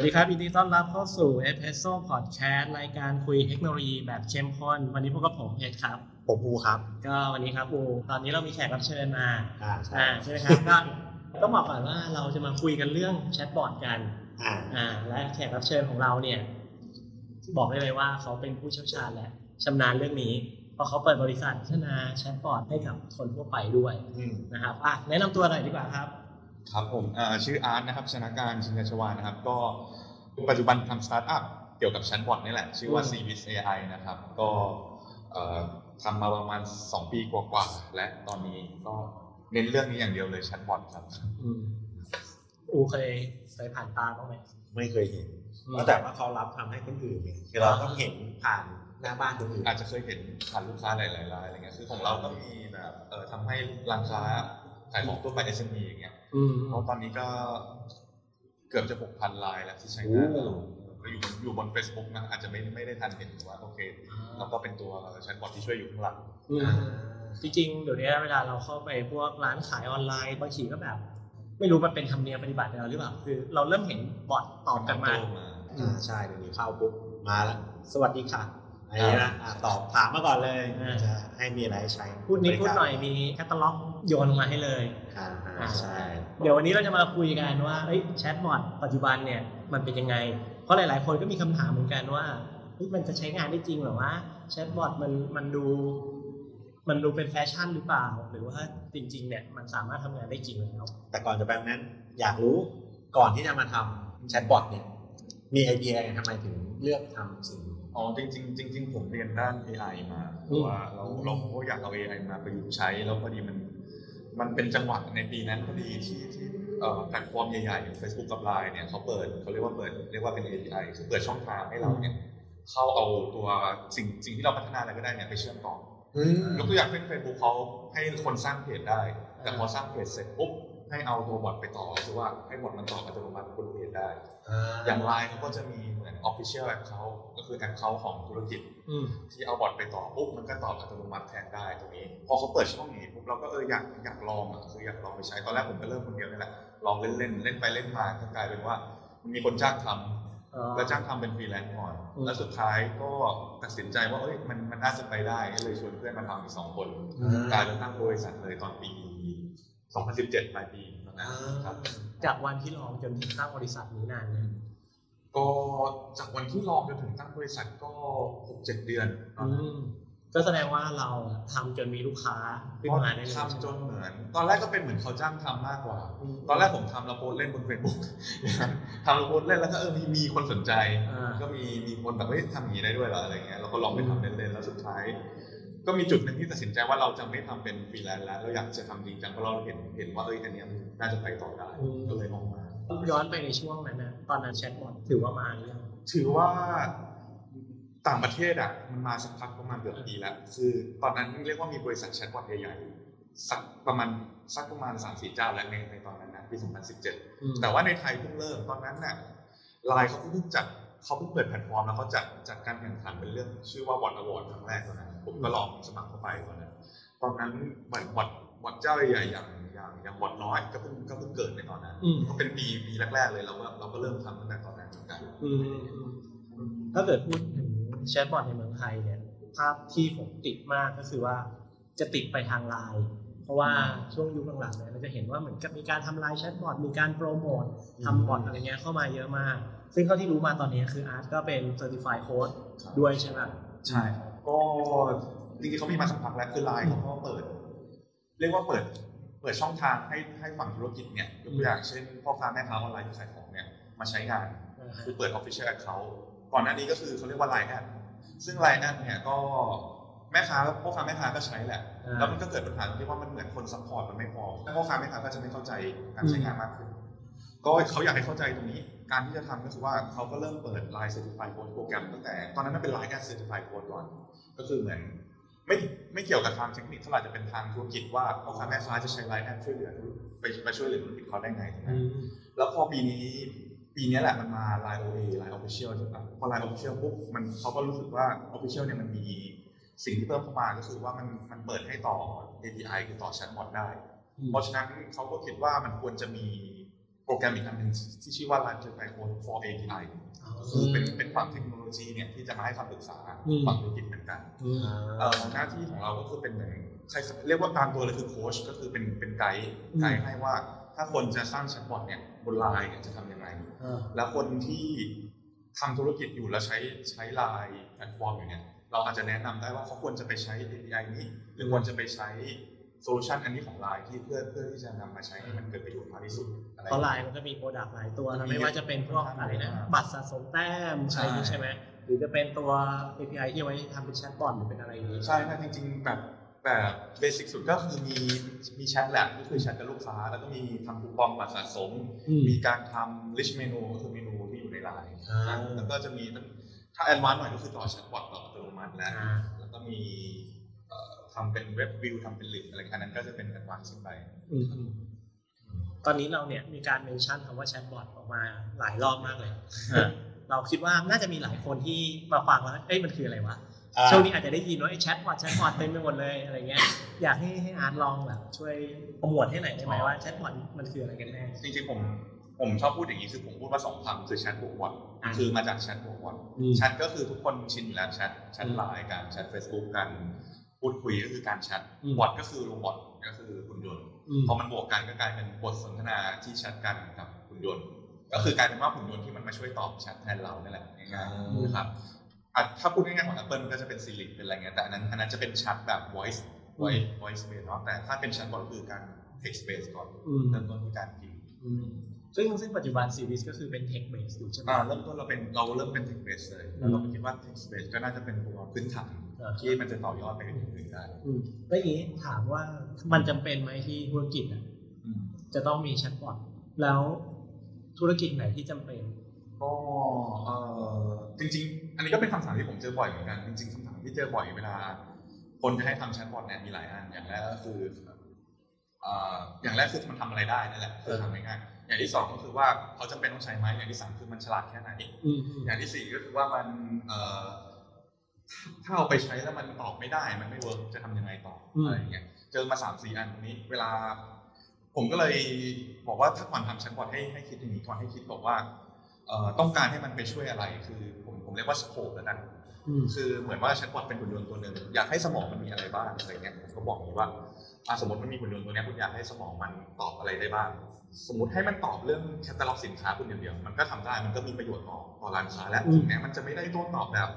วัสดีครับยินดีต้อนรับเข้าสู่ e p e s o Podcast รายการคุยเทคโนโลยีแบบเข้มข้น วันนี้พบกับผมเอ็ดครับ ผมภูครับ ก็วันนี้ครับอูตอนนี้เรามีแขกรับเชิญมาอ่าใช่อ่าใช่ไหมครับก็ต้องบอกก่อนว่าเราจะมาคุยกันเรื่องแชทบอทกันอ่าอ่าและแขกรับเชิญของเราเนี่ย บอกได้เลยว่าเขาเป็นผู้เชี่ยวชาญและชำนาญเรื่องนี้เพราะเขาเปิดบริษัทพัฒนาแชทบอทให้กับคนทั่วไปด้วยอืมนะครับอะแนะนำตัวหน่อยดีกว่าครับ ครับผมเอ่อชื่ออาร์ตนะครับชนะการชินชวานนะครับ ก็ปัจจุบันทำสตาร์ทอัพเกี่ยวกับ chatbot นี่แหละ ชื่อว่าอืม Z W I Z AI นะครับ ก็เอ่อทำมาประมาณ 2 ปีกว่าๆและตอนนี้ก็เน้นเรื่องนี้อย่างเดียวเลย chatbot ครับอืมอูเคยเคยผ่านตาบ้างไหมไม่เคยเห็นอืมแต่ว่าเขารับทำให้คนอื่นไงคือเราต้องเห็นผ่านหน้าบ้านคนอื่นอาจจะเคยเห็นผ่านลูกค้าหลายๆรายอะไรเงี้ยคือของเราก็มีแบบเอ่อทำให้ร้านค้าขายของทั่วไป SME อย่างเงี้ยอืม เพราะตอนนี้ก็เกือบจะ6,000รายแล้วที่ใช้งานโอ้ก็อยู่บนอยู่บน Facebook นะอาจจะไม่ไม่ได้ทันเห็นว่าโอเคแล้วก็เป็นตัวแชทบอทที่ช่วยอยู่ข้างหลังอืมอ่าจริงๆเดี๋ยวนี้เวลาเราเข้าไปพวกร้านขายออนไลน์บางทีก็แบบ ไม่รู้มันเป็นธรรมเนียมปฏิบัติของเราหรือเปล่าคือ เราเริ่มเห็นบอทตอบกันมาโตมาอ่าใช่เดี๋ยวนี้เข้าปุ๊บมาแล้วสวัสดีค่ะอะไรอย่างเงี้ยนะอ่าตอบถามมาก่อนเลยอ่าจะให้มีอะไรให้ใช้พูดนิดพูดหน่อยมีแคตตาล็อก โยนลงมาให้เลยอ่าอ่าใช่เดี๋ยววันนี้เราจะมาคุยกันว่าเอ้ยแชทบอทปัจจุบันเนี่ยมันเป็นยังไง เพราะหลาย ๆ คนก็มีคำถามเหมือนกันว่าเฮ้ยมันจะใช้งานได้จริงเหรอวะแชทบอทมันมันดู มันดูเป็นแฟชั่นหรือเปล่า หรือว่าจริง ๆ เนี่ยมันสามารถทำงานได้จริงแล้ว แต่ก่อนจะไปตรงนั้น อยากรู้ก่อนที่จะมาทำแชทบอทเนี่ยมีไอเดียทำไมถึงเลือกทำสิ่งนี้อ๋อจริงๆจริงๆผมเรียนด้าน AI มาอืมราะว่าเราเราก็อยากเอา AI มาประยุกต์ใช้แล้วพอดีมัน มันเป็นจังหวะในปีนั้นพอดีที่ที่เอ่อแพลตฟอร์มใหญ่ๆอย่าง Facebook กับ Line เนี่ยเขาเปิดเขาเรียกว่าเปิดเรียกว่าเป็น API คือเปิดช่องทางให้เราเนี่ยเข้าเอาตัวสิ่งสิ่งที่เราพัฒนาอะไรก็ได้เนี่ยไปเชื่อมต่ออืมยกตัวอย่างเฟซเฟซบุ๊กเขาให้คนสร้างเพจได้ แต่พอสร้างเพจเสร็จปุ๊บ ให้เอาตัวบอทไปต่อคือว่าให้บอทมันต่ออัตโนมัติบนเพจได้ อย่างไลน์เขาก็จะมีเหมือน Official Account ก็คือ Account ของธุรกิจอืมที่เอาบอทไปต่อปุ๊บมันก็ตอบอัตโนมัติแทนได้ตรงนี้ พอเขาเปิดช่องนี้ปุ๊บเราก็เอออยากอยากลองอะคืออยากลองไปใช้ตอนแรกผมก็เริ่มคนเดียวนี่แหละลองเล่นเล่นๆเล่นไปเล่นมาก็กลายเป็นว่ามันมีคนจ้างทำอ๋อแล้วจ้างทำเป็นฟรีแลนซ์ก่อนอืมแล้วสุดท้ายก็ตัดสินใจว่าเอ้ยมันมันน่าจะไปได้ก็เลยชวนเพื่อนมาทำอีกสองคนอืมกลายเป็นตั้งบริษัทเลยตอนปี 2017ปลายปีตอนนั้นครับ จากวันที่ลองจนถึงตั้งบริษัทนี้นานไหมก็จากวันที่ลองจนถึงตั้งบริษัทก็หกเจ็ดเดือนตอนนั้นอืมก็แสดงว่าเราทำจนมีลูกค้าขึ้นก็มาได้เลยทำจนเหมือน ตอนแรกก็เป็นเหมือนเขาจ้างทำมากกว่าอืมตอนแรกผมทำแล้วโพสต์เล่นบนเฟซบุ๊กทำแล้วโพสต์เล่นแล้วก็เออมีมีคนสนใจอ่าก็มีมีคนแบบเฮ้ยทำอย่างนี้ได้ด้วยเหรออะไรเงี้ยเราก็ลองไปทำเล่นๆแล้วสุดท้าย ก็มีจุดหนึ่งที่ตัดสินใจว่าเราจะไม่ทำเป็นฟรีแลนซ์แล้วเราอยากจะทำจริงจังเพราะเราเห็นเห็นว่าเอ้ยอันเนี้ยมันน่าจะไปต่อได้ก็เลยออกมาย้อนไปในช่วงนั้นนะตอนนั้นแชทบอทถือว่ามาหรือยังถือว่าต่างประเทศอะมันมาสักพักประมาณเกือบปีแล้วคือตอนนั้นเรียกว่ามีบริษัทแชทบอทใหญ่ๆสักประมาณสักประมาณสามสี่เจ้าแล้วในในตอนนั้นนะปี 2017 แต่ว่าในไทยเพิ่งเริ่มตอนนั้นน่ะไลน์เขาเพิ่งจัดเขาเพิ่งเปิดแพลตฟอร์มแล้วเขาจัดจัดการแข่งขันเป็นเรื่องชื่อว่า Bot Award ครั้งแรกตอนนั้น ผมก็ลองสมัครเข้าไปตอนนั้นตอนนั้นเหมือนบอทบอทเจ้าใหญ่ๆอย่างอย่างอย่างบอทน้อยก็เพิ่งก็เพิ่งเกิดในตอนนั้นอืมก็เป็นปีปีแรก ๆ เลยเราก็เราก็เริ่มทำตั้งแต่ตอนนั้นเหมือนกันอืมถ้าเกิดพูดถึงแชทบอทในเมืองไทยเนี่ยภาพที่ผมติดมากก็คือว่าจะติดไปทางไลน์เพราะว่าช่วงยุคหลังๆเนี่ยเราจะเห็นว่าเหมือนกับมีการทำไลน์แชทบอทมีการโปรโมททำบอทอะไรเงี้ยเข้ามาเยอะมาก ซึ่งเท่าที่รู้มาตอนนี้คืออาร์ตก็เป็น Certified Coach ด้วยใช่ไหมใช่ครับ ก็จริงๆเขามีมาสักพักแล้วคือไลน์เขาก็เปิด เรียกว่าเปิด เปิดช่องทางให้ให้ฝั่งธุรกิจเนี่ยยกตัวอย่างเช่นพ่อค้าแม่ค้าออนไลน์ที่ขายของเนี่ยมาใช้งานคือเปิด Official Account ก่อนหน้านี้ก็คือเขาเรียกว่า Line แอดซึ่ง Line แอดเนี่ยก็แม่ค้าพ่อค้าแม่ค้าก็ใช้แหละอ่าแล้วมันก็เกิดปัญหาตรงที่ว่ามันเหมือนคน support มันไม่พอแล้วพ่อค้าแม่ค้าก็จะไม่เข้าใจการใช้งานมากขึ้น ก็เขาอยากให้เข้าใจตรงนี้ การที่จะทำก็คือว่าเขาก็เริ่มเปิด Line Certified Code โปรแกรมตั้งแต่ตอนนั้นมันเป็น Line Ad Certified Code ก่อน ก็คือเหมือนไม่ไม่เกี่ยวกับทางเทคนิคเท่าไหร่จะเป็นทางธุรกิจว่าพ่อค้าแม่ค้าจะใช้ Line Ad ช่วยเหลือธุรไปไปช่วยเหลือธุรกิจเขาได้ไงตรงนั้นแล้วพอปีนี้ปีนี้แหละมันมา Line OA Line Official ใช่ปะพอ Line Official ปุ๊บมันเขาก็รู้สึกว่า Official เนี่ยมันมีสิ่งที่เพิ่มเข้ามาก็คือว่ามันมันเปิดให้ต่อ API คือต่อแชทบอทได้ เพราะฉะนั้นเขาก็คิดว่ามันควรจะมี โปรแกรมอีกอันหนึ่งที่ชื่อว่า LINE Certified Coach for API คือเป็นเป็นฝั่งเทคโนโลยีเนี่ยที่จะมาให้คำปรึกษาอืมฝั่งธุรกิจเหมือนกันอืมเอ่อหน้าที่ของเราก็คือเป็นเหมือนใครเรียกว่าตามตัวเลยคือโค้ชก็คือเป็นเป็นไกด์อืมไกด์ให้ว่าถ้าคนจะสร้างแชทบอทเนี่ยบนไลน์เนี่ยจะทำยังไงอ่าแล้วคนที่ทำธุรกิจอยู่แล้วใช้ใช้ไลน์แพลตฟอร์มอยู่เนี่ยเราอาจจะแนะนำได้ว่าเขาควรจะไปใช้ API นี้ หรือควรจะไปใช้ solution อันนี้ของไลน์ที่เพื่อเพื่อที่จะนำมาใช้ให้มันเกิดประโยชน์มากที่สุดอะไรเพราะไลน์มันก็มี product หลายตัวนะไม่ว่าจะเป็นพวกอะไรนะบัตรสะสมแต้มอะไรอย่างนี้ใช่ไหมหรือจะเป็นตัว API ที่เอาไว้ทำเป็นแชทบอทหรือเป็นอะไรอย่างนี้ ใช่ใช่จริงๆแบบแบบ basic สุดก็คือมีมีแชทแหละก็คือแชทกับลูกค้า แล้วก็มีทำคูปองบัตรสะสมอืมมีการทำ rich menu ก็คือเมนูที่อยู่ในไลน์อ่าแล้วก็จะมีตั้งถ้า advance หน่อยก็คือต่อแชทบอทต่ออัตโนมัติแล้วอ่าแล้วก็มีเอ่อ ทำเป็น web viewทำเป็นลิงก์อะไรอันนั้นก็จะเป็น advance ขึ้นไปอืมอืมตอนนี้เราเนี่ยมีการ mention คำว่าแชทบอทออกมาหลายรอบมากเลย เราคิดว่าน่าจะมีหลายคนที่มาฟังแล้วเอ้ยมันคืออะไรวะอ่าช่วงนี้อาจจะได้ยินว่าไอ้แชทบอทแชทบอทเต็มไปหมดเลยอะไรเงี้ยอยากให้ให้อาร์ตลองแบบ ช่วยโปรโมทให้หน่อยได้ไหมอ๋อว่าแชทบอทมันคืออะไรกันแน่จริงๆผมผมชอบพูดอย่างนี้คือผมพูดว่าสองคำคือแชทบวกบอทอ่าคือมาจากแชทบวกบอทอืมแชทก็คือทุกคนชินอยู่แล้วแชทแชทอืมไลน์กันแชทเฟซบุ๊กกัน พูดคุยก็คือการแชทอืมบอทก็คือ robot ก็คือหุ่นยนต์อืมพอมันบวกกันก็กลายเป็นบทสนทนาที่แชทกันกับหุ่นยนต์ ก็คือกลายเป็นว่าหุ่นยนต์ที่มันมาช่วยตอบแชทแทนเรานั่นแหละง่ายอืมๆนะครับอะถ้าพูดง่ายๆของ Apple มันก็จะเป็น Siri เป็นอะไรเงี้ยแต่อันนั้นอันนั้นจะเป็นแชทแบบ voice voice voice based เนาะแต่ถ้าเป็นแชทบอทคือการ text based ก่อนอืมเริ่มต้นที่การพิมพ์อืม ซึ่งซึ่งปัจจุบันซีรีส์ก็คือเป็น text based อยู่ใช่ไหมอ่าเริ่มต้นเราเป็นเราเริ่มเป็น text based เลยแล้วเราก็คิดว่า text based ก็น่าจะเป็นตัวพื้นฐานอ่าที่มันจะต่อยอดไปอื่นๆได้อืมแล้วอย่างนี้ถามว่ามันจำเป็นไหมที่ธุรกิจอะจะต้องมีแชทบอทแล้วธุรกิจไหนที่จำเป็นก็เอ่อจริง ๆ อันนี้ก็เป็นคำถามที่ผมเจอบ่อยเหมือนกันจริงๆคำถามที่เจอบ่อยเวลา คนจะให้ทำแชทบอทเนี่ยมีหลายอันอย่างแรกก็คือเอ่ออย่างแรกคือมันทำอะไรได้นั่นแหละคือทำง่ายๆ อย่างที่สองก็คือว่าเขาจำเป็นต้องใช้ไหมอย่างที่สามคือมันฉลาดแค่ไหนอืมอืมอย่างที่สี่ก็คือว่ามันเอ่อถ้าเอาไปใช้แล้วมันตอบไม่ได้ มันไม่ work จะทำยังไงต่ออะไรอย่างเงี้ยเจอมาสามสี่อันนี้ เวลา ผมก็เลยบอกว่าถ้าก่อนทำแชทบอทให้ให้คิดอย่างนี้ก่อนให้คิดบอกว่าเอ่อต้องการให้มันไปช่วยอะไร คือผมผมเรียกว่า scope แล้วกันอืมคือเหมือนว่าแชทบอทเป็นหุ่นยนต์ตัวหนึ่งอยากให้สมองมันมีอะไรบ้างอะไรเงี้ยผมก็บอกอย่างนี้ว่าอะสมมติมันมีหุ่นยนต์ตัวเนี้ยคุณอยากให้สมองมันตอบอะไรได้บ้าง สมมติให้มันตอบเรื่องแคตตาล็อกสินค้าคุณอย่างเดียว มันก็ทำได้มันก็มีประโยชน์ต่อต่อร้านค้าและอืมถึงแม้มันจะไม่ได้โต้ตอบแบบ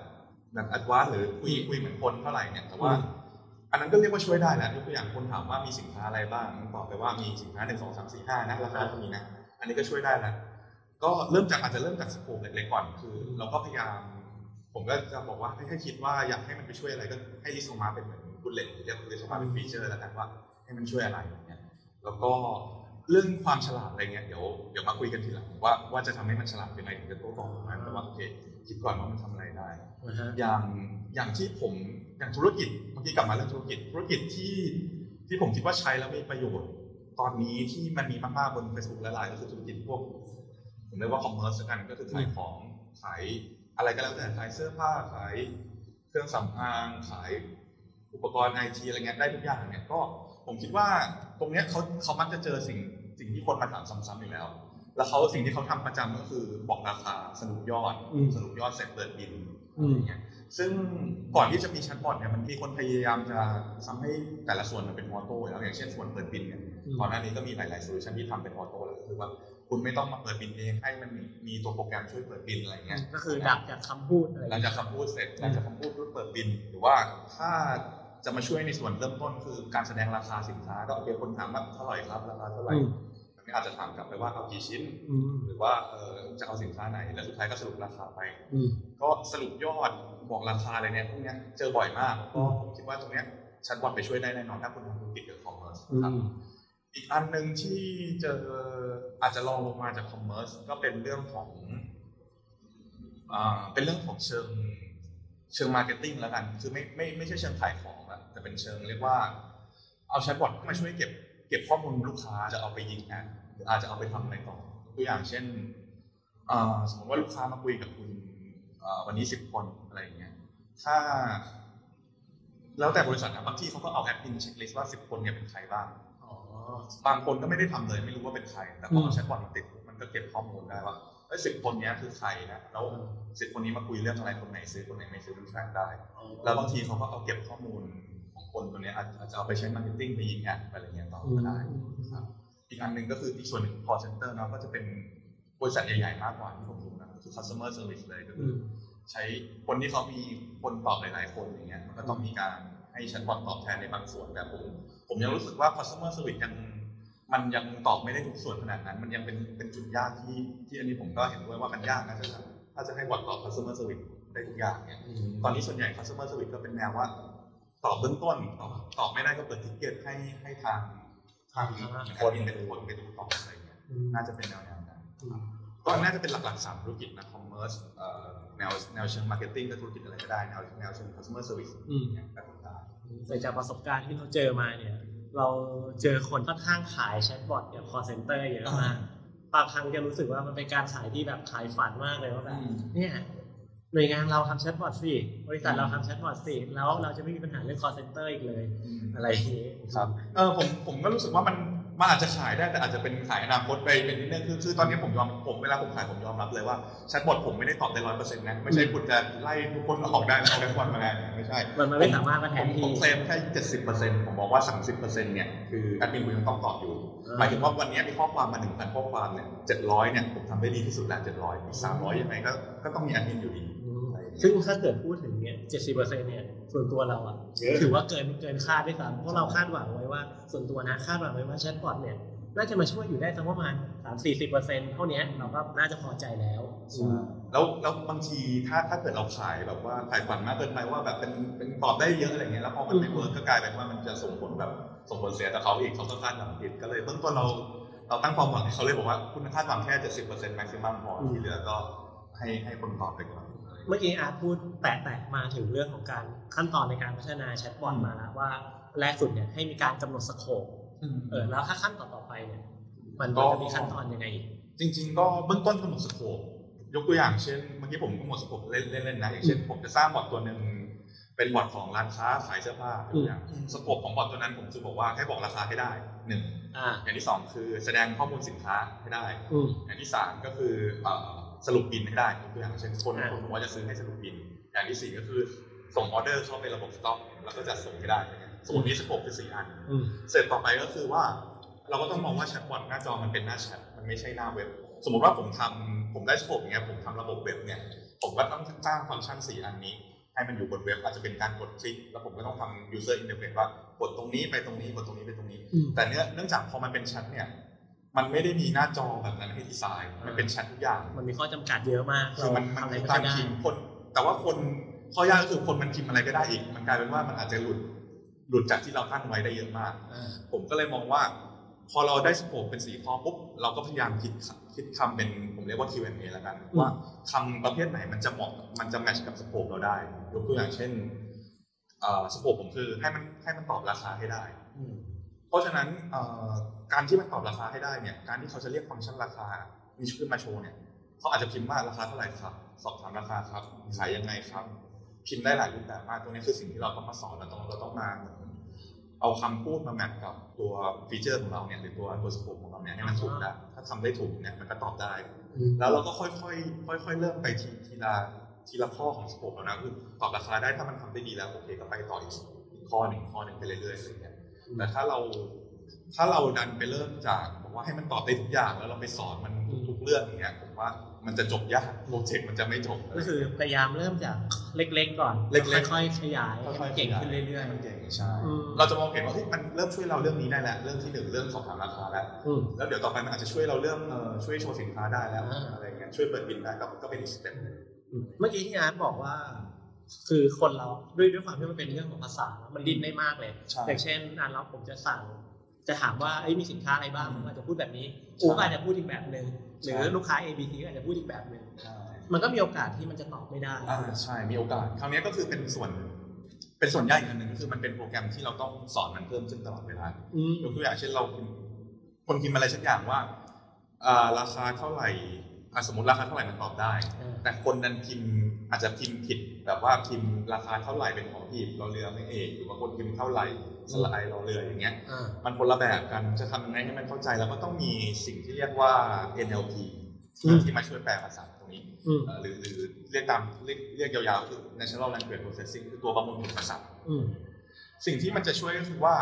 แบบ advance หรือคุยคุยเหมือนคนเท่าไหร่เนี่ยแต่ว่าอืมอันนั้นก็เรียกว่าช่วยได้แล้วยกตัวอย่างคนถามว่ามีสินค้าอะไรบ้างมันตอบไปว่ามีสินค้าหนึ่งสองสามสี่ห้านะราคาเท่านี้นะอันนี้ก็ช่วยได้แล้วก็เริ่มจากอาจจะเริ่มจาก scope เล็กๆก่อนคือ เราก็พยายาม ผมก็จะบอกว่าให้ให้คิดว่าอยากให้มันไปช่วยอะไรก็ให้ list ออกมาเป็นเหมือน bullet หรือเรียก list ออกมาเป็น feature แล้วกันว่า ให้มันช่วยอะไรอย่างเงี้ยแล้วก็ เรื่องความฉลาดอะไรเงี้ยเดี๋ยวเดี๋ยวมาคุยกันทีหลังว่าว่าจะทำให้มันฉลาดยังไงถึงจะโต้ตอบมันแต่ว่าโอเคคิดก่อนว่ามันทำอะไรได้นะฮะอย่างอย่างที่ผมอย่างธุรกิจเมื่อกี้กลับมาเรื่องธุรกิจ ธุรกิจที่ที่ผมคิดว่าใช้แล้วมีประโยชน์ ตอนนี้ที่มันมีมากๆบน Facebook และไลน์ก็คือธุรกิจพวกผมเรียกว่า commerce กันก็คือขายของขายอะไรก็แล้วแต่ขายเสื้อผ้าขายเครื่องสำอางขายอุปกรณ์ไอทีอะไรเงี้ยได้ทุกอย่างเนี่ยก็ ผมคิดว่าตรงเนี้ยเขาเขามักจะเจอสิ่งสิ่งที่คนมาถามซ้ำๆอยู่แล้ว แล้วเขาสิ่งที่เขาทำประจำก็คือบอกราคาสรุปยอดอืมสรุปยอดเสร็จเปิดบิลอืมอะไรเงี้ยซึ่งก่อนที่จะมีแชทบอทเนี่ยมันมีคนพยายามจะทำให้แต่ละส่วนมันเป็น auto แล้วอย่างเช่นส่วนเปิดบิลเนี่ยอืมก่อนหน้านี้ก็มีหลายๆ solution ที่ทำเป็น auto แล้วก็คือว่าคุณไม่ต้องมาเปิดบิลเองให้มันมีมีตัวโปรแกรมช่วยเปิดบิลอะไรเงี้ยก็คือดักจากคำพูดอะไรหลังจากคำพูดเสร็จหลังจากคำพูดปุ๊บเปิดบิลหรือว่าถ้า จะมาช่วยในส่วนเริ่มต้นคือการแสดงราคาสินค้า ก็โอเคคนถามว่าเท่าไหร่ครับราคาเท่าไหร่อืมอันนี้อาจจะถามกลับไปว่าเอากี่ชิ้นอืมหรือว่าเออจะเอาสินค้าไหนแล้วสุดท้ายก็สรุปราคาไปอืมก็สรุปยอดบอกราคาอะไรเนี่ยพวกเนี้ยเจอบ่อยมากก็ผมคิดว่าตรงเนี้ยแชทบอทไปช่วยได้แน่นอนถ้าคุณทำธุรกิจเกี่ยวกับ commerce อืมครับอีกอันหนึ่งที่เจออาจจะรองลงมาจาก commerce ก็เป็นเรื่องของอ่าเป็นเรื่องของเชิง เชิง marketing แล้วกัน คือไม่ไม่ไม่ใช่เชิงขายของอะแต่เป็นเชิงเรียกว่า เอาแชทบอทมาช่วยเก็บเก็บข้อมูลลูกค้าจะเอาไปยิง ad หรืออาจจะเอาไปทำอะไรต่อตัวอย่างเช่นอ่าสมมติว่าลูกค้ามาคุยกับคุณอ่าวันนี้สิบคนอะไรอย่างเงี้ย ถ้า แล้วแต่บริษัทนะบางที่เขาก็เอาแอดมิน checklist ว่าสิบคนเนี่ยเป็นใครบ้างอ๋อบางคนก็ไม่ได้ทำเลย ไม่รู้ว่าเป็นใคร แต่พออืมเอาแชทบอทมาติดมันมันก็เก็บข้อมูลได้ว่าไอ้สิบคนเนี้ยคือใครนะแล้วสิบคนนี้มาคุยเรื่องอะไรคนไหนซื้อคนไหนไม่ซื้อมัน track ได้ แล้วบางทีเขาก็เอาเก็บข้อมูลของคนตัวเนี้ยอาจอาจจะเอาไปใช้ marketing ไปยิง ad อะไรเงี้ยต่อก็ได้ครับอีกอันหนึ่งก็คืออีกส่วนหนึ่งของ call center เนาะก็จะเป็นบริษัทใหญ่ๆมากกว่าที่ผมดูนะคือ customer service เลยก็คืออใช้คนที่เขามีคนตอบหลายๆคนอย่างเงี้ยมันก็ต้องมีการให้แชทบอทตอบแทนในบางส่วนแต่ผม ผมยังรู้สึกว่า customer service ยัง มันยังตอบไม่ได้ทุกส่วนขนาดนั้น มันยังเป็นเป็นจุดยากที่ที่อันนี้ผมก็เห็นด้วยว่ามันยากนะถ้าจะถ้าจะให้บอทตอบ customer service ได้ทุกอย่างเนี่ยตอนนี้ส่วนใหญ่ customer service ก็เป็นแนวว่า ตอบเบื้องต้นตอบตอบไม่ได้ก็เปิดทิกเก็ตให้ให้ทางทางคนเป็นคนเป็นตอบอะไรเงี้ยน่าจะเป็นแนวแนวนั้นก็น่าจะเป็นหลักๆสามธุรกิจนะ commerce เอ่อแนวแนวเชิง marketing ก็ธุรกิจอะไรก็ได้แนวแนวเชิง customer service เนี่ยก็ทำได้แต่จากประสบการณ์ที่เราเจอมาเนี่ย เราเจอคนค่อนข้างขายแชทบอทกับ call center เยอะมากบางครั้งจะรู้สึกว่ามันเป็นการขายที่แบบขายฝันมากเลยว่าแบบเนี่ยหน่วยงานเราทำแชทบอทสิบริษัทเราทำแชทบอทสิแล้วเราจะไม่มีปัญหาเรื่อง call center อีกเลย อะไรอย่างนี้ครับเออผมผมก็รู้สึกว่ามัน มันอาจจะขายได้แต่อาจจะเป็นขายอนาคตไปเป็นนิดนึงคือคือตอนนี้ผมยอมผมเวลาผมขายผมยอมรับเลยว่าแชทบอทผมไม่ได้ตอบได้ร้อยเปอร์เซ็นต์นะไม่ใช่คุณจะไล่ทุกคนออกได้แล้วเอาแค่บอทมาแทนไม่ใช่มันมันไม่สามารถมาแทนผมที่ผมเคลมแค่เจ็ดสิบเปอร์เซ็นต์ผมบอกว่าสามสิบเปอร์เซ็นต์เนี่ยคือแอดมินคุณยังต้องตอบอยู่อ่าหมายถึงว่าวันนี้มีข้อความมาหนึ่งพันข้อความเนี่ยเจ็ดร้อยเนี่ยผมทำได้ดีที่สุดแล้วเจ็ดร้อยอีกสามร้อยยังไงก็ก็ต้องมีแอดมินอยู่ดีอืม ซึ่งถ้าเกิดพูดถึงเนี่ยเจ็ดสิบเปอร์เซ็นต์เนี่ย ส่วนตัวเราอะเยอะถือว่าเกินเกินคาดด้วยซ้ำเพราะเราคาดหวังไว้ว่า ส่วนตัวนะคาดหวังไว้ว่าแชทบอทเนี่ย น่าจะมาช่วยอยู่ได้สักประมาณสามสี่สิบเปอร์เซ็นต์เท่านี้เราก็น่าจะพอใจแล้ว แล้วแล้วบางทีถ้าถ้าเกิดเราขายแบบว่าขายฝันมากเกินไปว่าแบบเป็นเป็นตอบได้เยอะอะไรเงี้ย แล้วพอมันไม่ work ก็กลายเป็นว่ามันจะส่งผลแบบส่งผลเสียต่อเขาอีกเขาก็คาดหวังผิดก็เลยเบื้องต้นเราเราตั้งความหวังให้เขาเลยบอกว่าคุณคาดหวังแค่เจ็ดสิบเปอร์เซ็นต์ maximum พอที่เหลือก็ให้ให้คนตอบไปก่อน เมื่อกี้อาร์ตพูดแตะๆมาถึงเรื่องของการขั้นตอนในการพัฒนาแชทบอทมาแล้วว่าแรกสุดเนี่ยให้มีการกำหนด scope เออแล้วถ้าขั้นต่อๆไปเนี่ยมันก็จะมีขั้นตอนยังไงอีกจริง ๆ ก็เบื้องต้นกำหนด scope ยกตัวอย่างเช่นเมื่อกี้ผมกำหนด scope เล่นเล่นๆนะอย่างเช่น ผมจะสร้างบอทตัวหนึ่งเป็นบอทของร้านค้าขายเสื้อผ้ายกตัวอย่างscope ของบอทตัวนั้นผมจะบอกว่าให้บอกราคาให้ได้หนึ่งอ่าอย่างที่สองคือแสดงข้อมูลสินค้าให้ได้อืมอย่างที่สามก็คือเอ่อ สรุปบิลให้ได้ยกตัวอย่างเช่นคนอ่าคนบอกว่าจะซื้อให้สรุปบิล อย่างที่สี่ก็คือส่งออเดอร์เข้าไประบบสต็อกแล้วก็จะส่งให้ได้อะไรเงี้ยสมมติมี scope คือสี่อันอืมเสร็จต่อไปก็คือว่า เราก็ต้องมองว่าแชทบอทหน้าจอมันเป็นหน้าแชทมันไม่ใช่หน้าเว็บ สมมติว่าผมทำผมได้ scope อย่างเงี้ยผมทำระบบเว็บเนี่ยผมก็ต้องสร้างฟังก์ชันสี่อันนี้ให้มันอยู่บนเว็บอาจจะเป็นการกดคลิก แล้วผมก็ต้องทำ user interface ว่ากดตรงนี้ไปตรงนี้กดตรงนี้ไปตรงนี้อืมแต่เนื่องเนื่องจากพอมันเป็นแชทเนี่ย มันไม่ได้มีหน้าจอแบบนั้นให้ดีไซน์ มันเป็นแชททุกอย่าง มันมีข้อจำกัดเยอะมากคือมันเรามันทำอะไรไม่ตามได้พิมพ์คน แต่ว่าคนข้อยากก็คือคนมันพิมพ์อะไรก็ได้อีก มันกลายเป็นว่ามันอาจจะหลุดหลุดจากที่เราตั้งไว้ได้เยอะมากอ่าผมก็เลยมองว่า พอเราได้สโคปเป็นสี่ข้อปุ๊บเราก็พยายามคิดคิดคำเป็นผมเรียกว่า Q&A แล้วกันว่าคำประเภทไหนมันจะเหมาะมันจะแมทช์กับสโคปเราได้ยกตัวอย่างเช่นเอ่อสโคปผมคือให้มันให้มันตอบราคาให้ได้อืม เพราะฉะนั้นเอ่อการที่มันตอบราคาให้ได้เนี่ยการที่เขาจะเรียกฟังก์ชันราคา มีขึ้นมาโชว์เนี่ยเขาอาจจะพิมพ์ว่าราคาเท่าไหร่ครับสอบถามราคาครับขายยังไงครับ พิมพ์ได้หลายรูปแบบมากตรงนี้คือสิ่งที่เราต้องมาสอนเราต้องเราต้องมาเหมือนเอาคำพูดมาแมทกับตัวfeature ของเราเนี่ยหรือตัวตัว scope ของเราเนี่ยให้มันถูกได้ถ้าทำได้ถูกเนี่ยมันก็ตอบได้ แล้วเราก็ค่อยๆค่อย ๆ เริ่มไปทีทีละทีละข้อของ scope แล้วนะคือตอบราคาได้ถ้ามันทำได้ดีแล้วโอเคก็ไปต่ออีกอีกข้อหนึ่งข้อหนึ่งไปเรื่อยๆอะไรเงี้ย แต่ถ้าเราถ้าเราดันไปเริ่มจากบอกว่าให้มันตอบได้ทุกอย่างแล้วเราไปสอนมันทุกๆเรื่องอย่างเงี้ยผมว่ามันจะจบยาก project มันจะไม่จบก็คือพยายามเริ่มจากเล็กๆก่อนเล็กๆค่อยๆขยายให้มันค่อยๆเก่งขึ้นเรื่อยให้มันเก่งใช่อืมเราจะมองเห็นว่าเฮ้ยมันเริ่มช่วยเราเรื่องนี้ได้แล้วเรื่องที่หนึ่งเรื่องสอบถามราคาแล้วๆอืมแล้วเดี๋ยวต่อไปมันอาจจะช่วยเราเรื่องเอ่อช่วยโชว์สินค้าได้แล้วอ่าอะไรเงี้ยช่วยเปิดบิลได้ก็ก็เป็นอีก step หนึ่งอืมเมื่อกี้ที่อาร์ตบอกว่า คือคนเราด้วยด้วยความที่มันเป็นเรื่องของภาษามันดิ้นได้มากเลยใช่อย่างเช่นอ่านเราผมจะสั่ง จะถามว่าเอ้ยมีสินค้าอะไรบ้างอืมผมอาจจะพูดแบบนี้ใช่อูก็อาจจะพูดอีกแบบหนึ่งหรือใช่ลูกค้า A B C ก็อาจจะพูดอีกแบบหนึ่งใช่มันก็มีโอกาสที่มันจะตอบไม่ได้อ่าใช่มีโอกาส คราวนี้ก็คือเป็นส่วน เป็นส่วนยากอีกอันหนึ่งก็คือมันเป็นโปรแกรมที่เราต้องสอนมันเพิ่มขึ้นตลอดเวลาอืมยกตัวอย่างเช่นเราพิมพ์คนพิมพ์อะไรสักอย่างว่าอ่าราคาเท่าไหร่อะ สมมติราคาเท่าไหร่มันตอบได้อ่าแต่คนนั้นพิมพ์อาจจะพิมพ์ผิดแบบว่าพิมพ์ราคาเท่าไหร่เป็นของผิดเราเรือไม่เอกหรือว่าคนพิมพ์เท่าไหร่สไลด์รอเรืออย่างเงี้ยอ่ามันคนละแบบกันจะทำยังไงให้มันเข้าใจแล้วก็ต้องมีสิ่งที่เรียกว่า NLP อืที่มที่มาช่วยแปลภาษาตรงนี้อืมเอ่อหรือหรือเรียกตามเรียกเรียกยาวๆคือ Natural Language Processing คือตัวประมวลผลภาษาอืมสิ่งที่มันจะช่วยก็คือว่า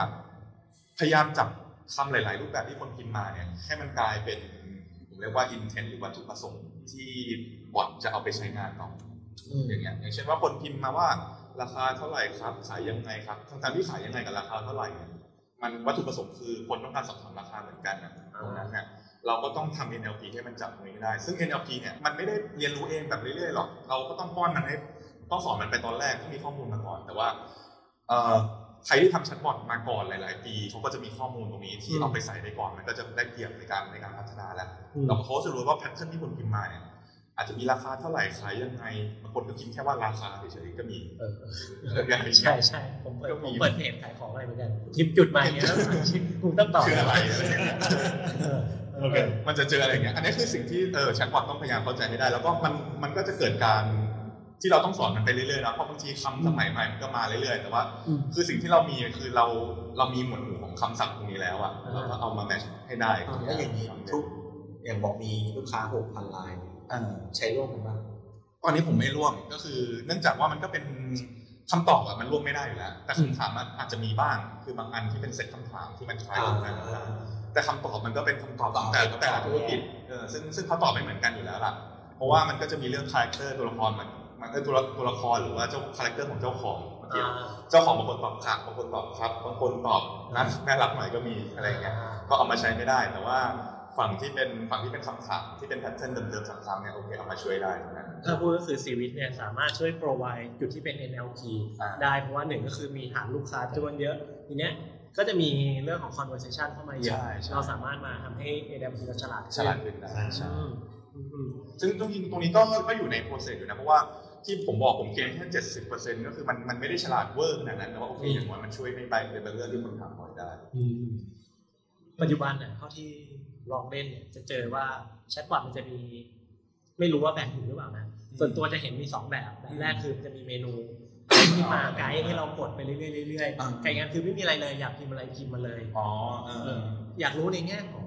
พยายามจับคำหลาย ๆ รูปแบบที่คนพิมพ์มาเนี่ยให้มันกลายเป็นผม เรียกว่า intent หรือวัตถุประสงค์ที่บอทจะเอาไปใช้งานต่ออืมอย่างเงี้ยอย่างเช่นว่าคนพิมพ์มาว่าราคาเท่าไหร่ครับขายยังไงครับทั้งๆที่ขายยังไงกับราคาเท่าไหร่เนี่ยมันวัตถุประสงค์คือคนต้องการสอบถามราคาเหมือนกันนะตรงนั้นเนี่ยเราก็ต้องทำ NLP ให้มันจับตรงนี้ได้ ซึ่ง NLP เนี่ยมันไม่ได้เรียนรู้เองแบบเรื่อยๆหรอก เราก็ต้องป้อนมันให้ต้องสอนมันไปตอนแรกต้องมีข้อมูลมาก่อน แต่ว่าเอ่อ ใครที่ทำแชทบอทมาก่อนหลาย ๆ ปีเขาก็จะมีข้อมูลตรงนี้ที่อืมเอาไปใส่ได้ก่อนมันก็จะได้เปรียบในการในการพัฒนาแล้วอืมเราก็เขาจะรู้ว่าแพทเทิร์นที่คุณพิมพ์มาเนี่ยอาจจะมีราคาเท่าไหร่ขายยังไงบางคนก็พิมพ์แค่ว่าราคาเฉยๆก็มีเออเอออย่างนี้ใช่ใช่ผมเปิดก็ผมีมเปิดเพจขายของอะไรเหมือนกันทิมจุดมาอย่างเงี้ยแล้วสั่งชิ้นกูต้องตอบคืออะไรอะไรอย่างเงี้ยเออโอเคมันจะเจออะไรอย่างเงี้ยอันนี้คือสิ่งที่เออแชทบอทต้องพยายามเข้าใจให้ได้ แล้วก็มันมันก็จะเกิดการ ที่เราต้องสอนมันไปเรื่อยๆนะเพราะบางทีคำสมัยใหม่มันก็มาเรื่อยๆ แต่ว่าอืมคือสิ่งที่เรามีคือเราเรามีหมวดหมู่ของคำศัพท์ตรงนี้แล้วอะอ่าเราก็เอามาแมทช์ให้ได้แล้วอย่างนี้ทุกอย่างบอกมีลูกค้าหกพันรายเนี่ยอ่าใช้ร่วมกันบ้างตอนนี้ผมไม่ร่วมก็คือ เนื่องจากว่ามันก็เป็นคำตอบอะมันร่วมไม่ได้อยู่แล้ว แต่คำถามมันอาจจะมีบ้าง คือบางอันที่เป็นเซตคำถามที่มันคล้ายกันอ่าแต่คำตอบมันก็เป็นคำตอบของแต่ตอบแต่ละธุรกิจเออซึ่งซึ่งเขาตอบไม่เหมือนกันอยู่แล้วล่ะ เพราะว่ามันก็จะมีเรื่อง character ตัวละครมัน มันก็ตัวละตัวละครหรือว่าเจ้า character ของเจ้าของบางทีอ่าเจ้าของบางคนตอบค่ะบางคนตอบครับบางคนตอบนะน่ารักหน่อยก็มีอะไรอย่างเงี้ยก็เอามาใช้ไม่ได้ แต่ว่าฝั่งที่เป็นฝั่งที่เป็นคำถามที่เป็นแพทเทิร์นเดิมๆซ้ำๆเนี่ยโอเคเอามาช่วยได้ตรงนั้นถ้าพูดก็คือ Zwiz เนี่ยสามารถช่วย provide จุดที่เป็น NLP อ่าได้เพราะว่าหนึ่งก็คือมีฐานลูกค้าจำนวนเยอะทีเนี้ยก็จะมีเรื่องของ conversation เข้ามาเยอะใช่ใช่เราสามารถมาทำให้ NLP เราฉลาดฉลาดขึ้นได้ใช่อืมอืมอืมซึ่งตรงนี้ตรงนี้ก็ก็อยู่ใน process อยู่นะเพราะว่า ที่ผมบอกผมเคลมแค่เจ็ดสิบเปอร์เซ็นต์ก็คือมันมันไม่ได้ฉลาดเวอร์ขนาดนั้นแต่ว่าโอเคอย่างน้อยมันช่วยในใบในบางเรื่องที่คนถามบ่อยได้อืมปัจจุบันเนี่ยเท่าที่ลองเล่นเนี่ยจะเจอว่าแชทบอทมันจะมี ไม่รู้ว่าแบ่งถูกหรือเปล่านะส่วนตัวจะเห็นมีสองแบบแบบแรกคือมันจะมีเมนูที่มาไกด์ให้เรากดไปเรื่อยๆเรื่อยอ่าๆไกด์งานคือไม่มีอะไรเลยอยากพิมพ์อะไรพิมพ์มาเลยอ๋อเอเออออยากรู้ในแง่ของ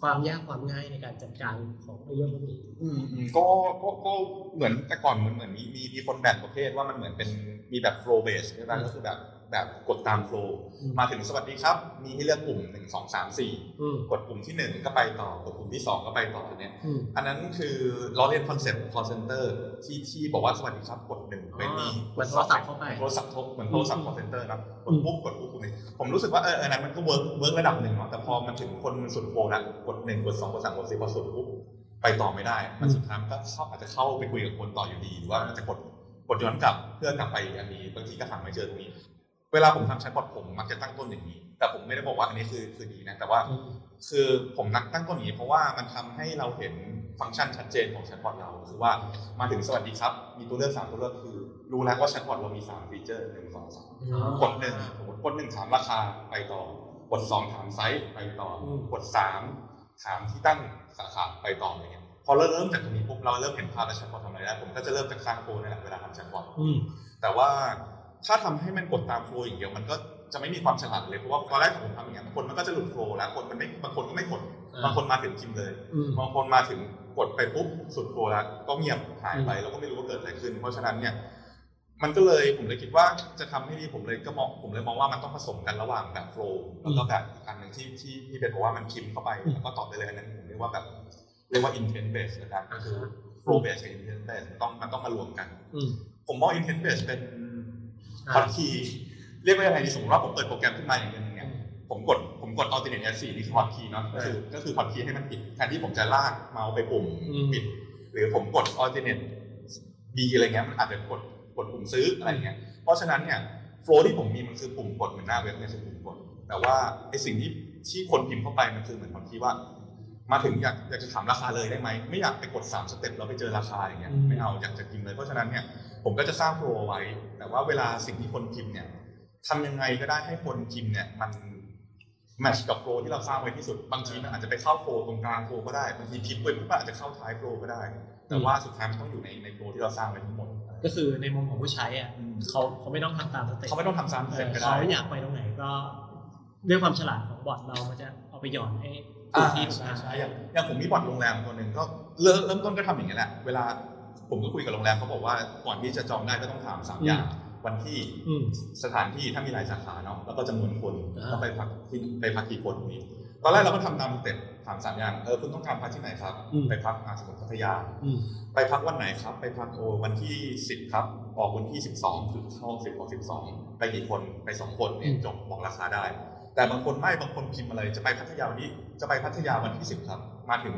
ความยากความง่ายในการจัดการของเรื่องพวกนี้อืมก็ก็ก็เหมือนแต่ก่อนเหมือนเหมือนมีมีมีคนแบ่งประเภทว่ามันเหมือนเป็นมีแบบ flow base ใช่ไหมก็คือแบบ แบบกดตาม flow อืมมาถึงสวัสดีครับ มีให้เลือกกลุ่มหนึ่งสองสามสี่อืมกดปุ่มที่หนึ่งก็ไปต่อกดปุ่มที่สองก็ไปต่อเนี่ยอืมอันนั้นคือล้อเลียนคอนเซ็ปต์ call center ที่ที่บอกว่าสวัสดีครับกดหนึ่งอ๋อไม่มีเหมือนโทรศัพท์เข้าไปโทรศัพท์โทรเหมือนโทรศัพท์ call center นะกอืดมปุ๊บกดปุ๊บกดนี่ผมรู้สึกว่าเอออันนั้นมันก็เวิร์กเวิร์กระดับหนึ่งเนาะแต่พอมันถึงคนมันสุด flow ละกดหนึ่งกดสองกดสามกดสี่พอสุดปุ๊บไปต่อไม่ได้ มันสุดท้ายมันก็เข้าอาจจะเข้าไปคุยกับคนต่ออยู่ดีหรือว่ามันจะกดกดย้อนกลับเพื่อกลับไปอีกอันนี้บางทีก็หาไม่เจอตรงนี้ เวลาผมทำแชทบอทผมมักจะตั้งต้นอย่างนี้ แต่ผมไม่ได้บอกว่าอันนี้คือคือดีนะ แต่ว่าอืมคือผมมักตั้งต้นอย่างนี้ เพราะว่ามันทำให้เราเห็นฟังก์ชันชัดเจนของแชทบอทเราคือว่ามาถึงสวัสดีครับ มีตัวเลือกสามตัวเลือกคือ รู้แล้วว่าแชทบอทเรามีสามฟีเจอร์หนึ่งสองสามกดหนึ่งสมมติกดหนึ่งถามราคาไปต่อกดสองถามไซส์ไปต่ออมกดสามถามที่ตั้งสาขาไปต่ออะไรเงี้ยพอเราเริ่มจากตรงนี้ปุ๊บเราเริ่มเห็นภาพแล้วแชทบอททำอะไรได้ผมก็จะเริ่มจากสร้าง flow นี่แหละเวลาทำแชทบอทอืมแต่ว่า ถ้าทำให้มันกดตาม flow อย่างเดียวมันก็จะไม่มีความฉลาดเลยเพราะว่าตอนแรกผมทำอย่างเงี้ยคนมันก็จะหลุดโฟล์แล้วคนมันไม่บางคนก็ไม่กดบางคนมาถึงพิมพ์เลยอืมบางคนมาถึงกดไปปุ๊บสุดโฟล์แล้วก็เงียบหายไปเราก็ไม่รู้ว่าเกิดอะไรขึ้น เพราะฉะนั้นเนี่ยมันก็เลยผมเลยคิดว่าจะทำให้ดีผมเลยก็มองผมเลยมองว่ามันต้องผสมกันระหว่างแบบโฟล์แล้วก็แบบอีกอันหนึ่งที่ที่ที่เป็นบอกว่ามันพิมพ์เข้าไปแล้วก็ตอบได้เลยอันนั้นผมเรียกว่าแบบเรียกว่า intent based ละกันก็คือ flow based กับ intent based มันต้องมันต้องมารวมกันอืมผมมอง intent based เป็น อ่า hotkey เรียกว่ายังไงดีสมมติว่าผมเปิดโปรแกรมขึ้นมาอย่างหนึ่งเนี่ยผมกดผมกด alternate F4 นี่คือฮอตคีย์เนาะก็คือก็คือฮอตคีย์ให้มันปิดแทนที่ผมจะลากเมาส์ไปปุ่มอืมปิด หรือผมกด Alt B อะไรเงี้ยมันอาจจะกดกดปุ่มซื้ออะไรเงี้ยเพราะฉะนั้นเนี่ย flow ที่ผมมีมันคือปุ่มกดเหมือนหน้าเว็บเนี่ยคือปุ่มกด แต่ว่าไอสิ่งที่ที่คนพิมพ์เข้าไปมันคือเหมือน hotkey ว่ามาถึงอยากอยากจะถามราคาเลยได้ไหมไม่อยากไปกด3สเต็ปแล้วไปเจอราคาอย่างเงี้ยอืมไม่เอาอยากจะพิมพ์เลยเพราะฉะนั้นเนี่ย ผมก็จะสร้าง flow ไว้ แต่ว่าเวลาสิ่งที่คนพิมพ์เนี่ยทำยังไงก็ได้ให้คนพิมพ์เนี่ยมัน match กับ flow ที่เราสร้างไว้ที่สุด บางทีมันอาจจะไปเข้า flow ตรงกลาง flow ก็ได้ บางทีพิมพ์ไปปุ๊บมันอาจจะเข้าท้าย flow ก็ได้ แต่ว่าสุดท้ายมันต้องอยู่ในใน flow ที่เราสร้างไว้ทั้งหมดอะไรก็คือในมุมของผู้ใช้อะอืมเขาเขาไม่ต้องทำตามสเต็ปเขาไม่ต้องทำซ้ำเอเสร็จอก็เขาได้อยากไปตรงไหนก็ด้วยความฉลาดของบอทเรามันจะเอาไปหย่อนให้ถูอ่ากที่ถูกใช่ทางใช่อย่างอย่างผมมีบอร์ดโรงแรมตัวหนึ่งก็เริ่มเริ่มต้นก็ทำอย่างนี้ยแหละ เวลา ผมก็คุยกับโรงแรมเขาบอกว่าก่อนที่จะจองได้ก็ต้องถามสามอย่างวันที่อืมสถานที่ถ้ามีหลายสาขาเนาะแล้วก็จำนวนคนอ่าแล้วไปพักที่ไปพักกี่คนตรงนี้ตอนแรกเราก็ทำตามสเต็ปถามสามอย่างเออคุณต้องการพักที่ไหนครับ ไปพักอาสมมติพัทยาอืมไปพักวันไหนครับ ไปพักโอวันที่สิบครับออกวันที่สิบสองคือเข้าสิบออกสิบสองไปกี่คนไปสองคนเนี่ยจบบอกราคาได้ แต่บางคนไม่บางคนพิมพ์มาเลยจะไปพัทยาวันนี้จะไปพัทยาวันที่สิบครับ มาถึง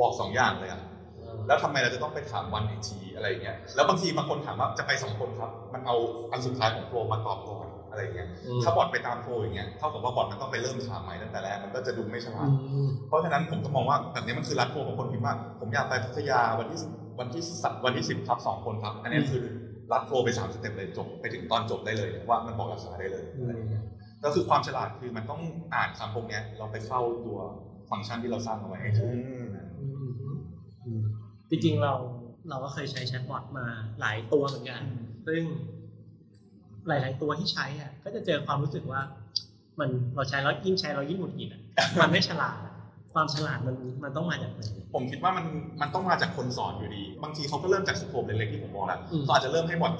บอกสองอย่างเลยอะ แล้วทำไมเราจะต้องไปถามวันอีกทีอะไรอย่างเงี้ยแล้วบางทีบางคนถามว่าจะไปสองคนครับมันเอาอันสุดท้ายของ flow มาตอบก่อนอะไรอย่างเงี้ยอืมถ้าบอทไปตาม flow อย่างเงี้ยเท่ากับว่าบอทมันต้องไปเริ่มถามใหม่ตั้งแต่แรกมันก็จะดูไม่ฉลาดอืมเพราะฉะนั้นผมก็มองว่าแบบนี้มันคือลัด flow ของคนพิมพ์ว่าผมอยากไปพัทยาวันที่วันที่สัวันที่สิบครับสองคนครับ อันนี้คือลัด flow ไปสามสเต็ปเลยจบไปถึงตอนจบได้เลยว่ามันบอกราคาได้เลยอือะไรมอย่างเงี้ยก็คือความฉลาดคือมันต้องอ่านคำพวกเนี้ยเราไปเข้าตัวฟังก์ชันที่เราสร้างเอาไว้ให้ถูกอืมอืม จริงๆเราเราก็เคยใช้แชทบอทมาหลายตัวเหมือนกัน ซึ่งหลาย ๆ ตัวที่ใช้อะ ก็จะเจอความรู้สึกว่า มันเราใช้แล้วยิ่งใช้เรายิ่งหงุดหงิดอะมันไม่ฉลาดอะความฉลาดมันมันต้องมาจากไหนผมคิดว่ามันมันต้องมาจากคนสอนอยู่ดี บางทีเขาก็เริ่มจาก scope เล็กๆที่ผมบอกแล้วอืมเขาอาจจะเริ่มให้บอท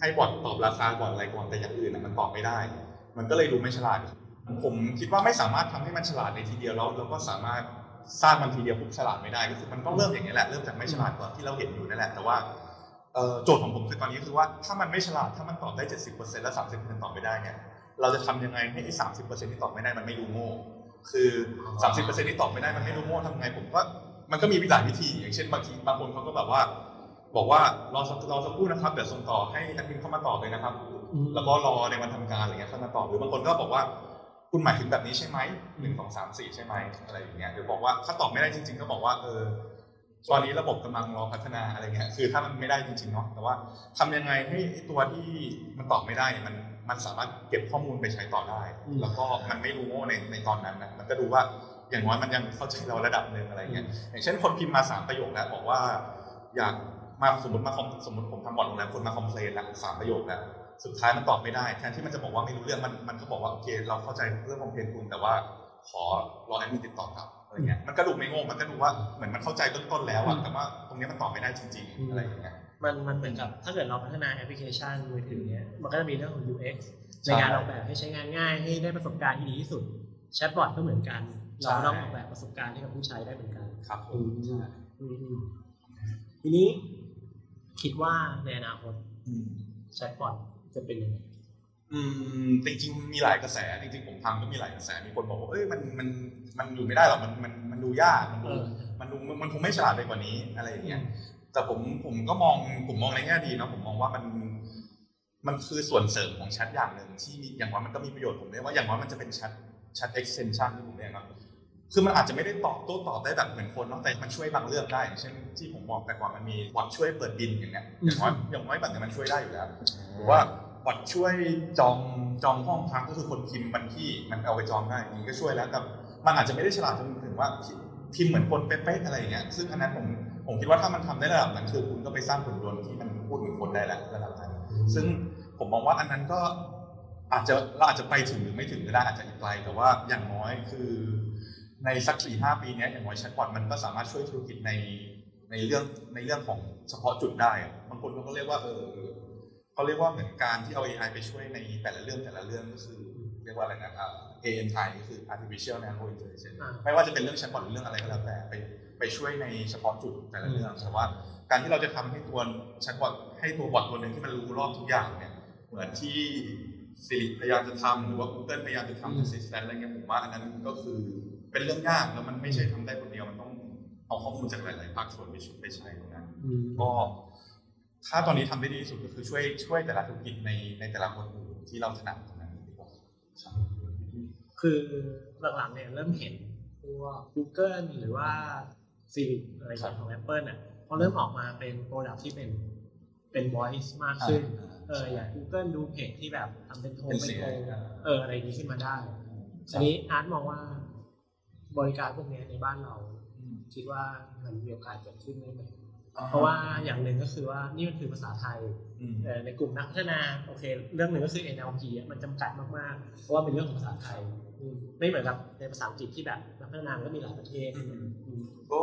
ให้บอทตอบราคาก่อนอะไรก่อนแต่อย่างอื่นน่ะมันตอบไม่ได้ มันก็เลยดูไม่ฉลาด ผมคิดว่าไม่สามารถทำให้มันฉลาดในทีเดียวแล้วแล้วก็สามารถ สร้างมันทีเดียวปุ๊บฉลาดไม่ได้ก็คือมันต้องเริ่มอย่างนี้แหละเริ่มจากไม่ฉลาดก่อนที่เราเห็นอยู่นั่นแหละแต่ว่าโจทย์ของผมคือตอนนี้คือว่าถ้ามันไม่ฉลาดถ้ามันตอบได้ 70%แล้ว30%ตอบไม่ได้เนี่ยเราจะทำยังไงให้ไอ้30%ที่ตอบไม่ได้มันไม่ดูโง่ คือ30%ที่ตอบไม่ได้มันไม่ดูโง่ทำไง ผมก็มันก็มีหลายวิธี อย่างเช่นบางทีบางคนเขาก็แบบว่า บอกว่ารอสักรอสักครู่นะครับเดี๋ยวส่งต่อให้แอดมินเข้ามาตอบเลยนะครับ แล้วก็รอในวันทำการอะไรเงี้ยเข้ามาตอบหรือบางคนก็บอกว่า คุณหมายถึงแบบนี้ใช่ไหมหนึ่งสองสามสี่ใช่ไหมอะไรอย่างเงี้ยหรือบอกว่าถ้าตอบไม่ได้จริง ๆ ก็บอกว่าเออตอนนี้ระบบกำลังรอพัฒนาอะไรเงี้ยคือถ้ามันไม่ได้จริงๆเนาะแต่ว่าทำยังไงให้ไอ้ตัวที่มันตอบไม่ได้เนี่ยมันมันสามารถเก็บข้อมูลไปใช้ต่อได้อืมแล้วก็มันไม่รู้โง่ในในตอนนั้นนะมันก็ดูว่าอย่างน้อยมันยังเข้าใจเราระดับหนึ่งอะไรเงี้ยอย่างเช่นคนพิมพ์มาสามประโยคแล้วบอกว่า อยากมาสมมติมา com สมมติผมทำบอทโรงแรมคนมา complain แล้วสามประโยคแล้ว สุดท้ายมันตอบไม่ได้ แทนที่มันจะบอกว่าไม่รู้เรื่องมันมันก็บอกว่าโอเคเราเข้าใจเรื่อง complain คุณแต่ว่าขอรอแอดมินติดต่อกลับอะไรเงี้ยมันก็ดูไม่โง่มันก็ดูว่าเหมือนมันเข้าใจเบื้องต้นแล้วอะแต่ว่าตรงเนี้ยมันตอบไม่ได้จริง ๆ อะไรอย่างเงี้ยมันมันเหมือนกับถ้าเกิดเราพัฒนาแอปพลิเคชันมือถือเนี้ยมันก็จะมีเรื่องของ UX ใช่ในการออกแบบให้ใช้งานง่ายให้ได้ประสบการณ์ที่ดีที่สุดแชทบอทก็เหมือนกันใช่เราต้องออกแบบประสบการณ์ให้กับผู้ใช้ได้เหมือนกันครับผอืมมใช่อืมอืมทีนี้คิดว่าในอนาคตอืมแชทบอท จะเป็นยังไงอืมจริงๆมีหลายกระแสจริงๆผมทำก็มีหลายกระแสมีคนบอกว่าเอ้ยมันมันมันอยู่ไม่ได้หรอกมันมันมันดูยากมันเอดูอมันดูมันคงไม่ฉลาดไปกว่านี้อะไรอย่างเงี้ยแต่ผมผมก็มองผมมองในแง่ดีนะผมมองว่ามัน มันคือส่วนเสริมของแชทอย่างหนึ่งที่อย่างว่ามันก็มีประโยชน์ผมเรียกว่าอย่างว่ามันจะเป็นแชทแชท extension ที่ผมเรียกนะคือมันอาจจะไม่ได้ตอบโต้ตอบได้แบบเหมือนคนเนาะแต่มันช่วยบางเรื่องได้อย่างเช่นที่ผมบอกแต่ก่อนมันมีบอทช่วยเปิดบินอย่างเงี้ยอย่างน้อยอย่างน้อยแบบเนี้ยมันช่วยได้อยู่แล้วหรือว่า บอทช่วยจองจองห้องพักก็คือคนพิมพ์บันที่มันเอาไปจองได้อย่างนี้ก็ช่วยแล้วแต่มันอาจจะไม่ได้ฉลาดจนถึงว่าพิมพ์เหมือนคนเป๊ะๆอะไรอย่างเงี้ยซึ่งอันนั้นผมผมคิดว่าถ้ามันทำได้ระดับนั้นคือคุณก็ไปสร้างผลดนที่มันพูดเหมือนคนได้แล้วระดับนั้น ซึ่งผมมองว่าอันนั้นก็อาจจะเราอาจจะไปถึงหรือไม่ถึงก็ได้อาจจะอีกไกล แต่ว่าอย่างน้อยคือในสักสี่ห้าปีเนี้ยอย่างน้อยแชทบอทมันก็สามารถช่วยธุรกิจในในเรื่องในเรื่องของเฉพาะจุดได้อะบางคนเขาก็เรียกว่าเออ เขาเรียกว่าเหมือนการที่เอา AI ไปช่วยในแต่ละเรื่องแต่ละเรื่องก็คือเรียกว่าอะไรนะอ่า ANI ก็คือ artificial narrow intelligence อ่าไม่ว่าจะเป็นเรื่องแชทบอทหรือเรื่องอะไรก็แล้วแต่ไปไปช่วยในเฉพาะจุดแต่ละเรื่องแต่ว่าการที่เราจะทำให้ตัวแชทบอทให้ตัวบอทตัวหนึ่งที่มันรู้รอบทุกอย่างเนี่ยเหมือนที่สิริพยายามจะทำหรือว่า Google พยายามจะทำ Assistant อะไรเงี้ยผมว่าอันนั้นก็คือเป็นเรื่องยากแล้วมันไม่ใช่ทำได้คนเดียวมันต้องเอาข้อมูลจากหลาย ๆ ภาคส่วนไปช่วยไปใช้ตรงนั้นอืมก็ ถ้าตอนนี้ทำได้ดีที่สุดก็คือช่วยช่วยแต่ละธุรกิจในในแต่ละคนอื่นที่เราถนัดตรงนั้นดีกว่าครับคือหลังๆเนี่ยเริ่มเห็นพวก Google หรือว่า Siri อะไรอย่างเงี้ยของ Apple น่ะพอเริ่มออกมาเป็นโปรดักที่เป็นเป็น voice มากขึ้นเอออย่าง Google ดูเพจที่แบบทำเป็นโทรเป็นเป็นเสียงโทรอ่าเอออะไรนี้ขึ้นมาได้ทีนี้อาร์ตมองว่า บริการพวกเนี้ยในบ้านเรา คิดว่ามันมีโอกาสเกิดขึ้นได้ไหม เพราะว่าอย่างหนึ่งก็คือว่านี่มันคือภาษาไทยอืมเอ่อในกลุ่มนักพัฒนาโอเค เรื่องหนึ่งก็คือ NLP อะมันจำกัดมากๆ เพราะว่าเป็นเรื่องของภาษาไทยอืมไม่เหมือนกับในภาษาอังกฤษที่แบบนักพัฒนามันก็มีหลายประเทศอืมก็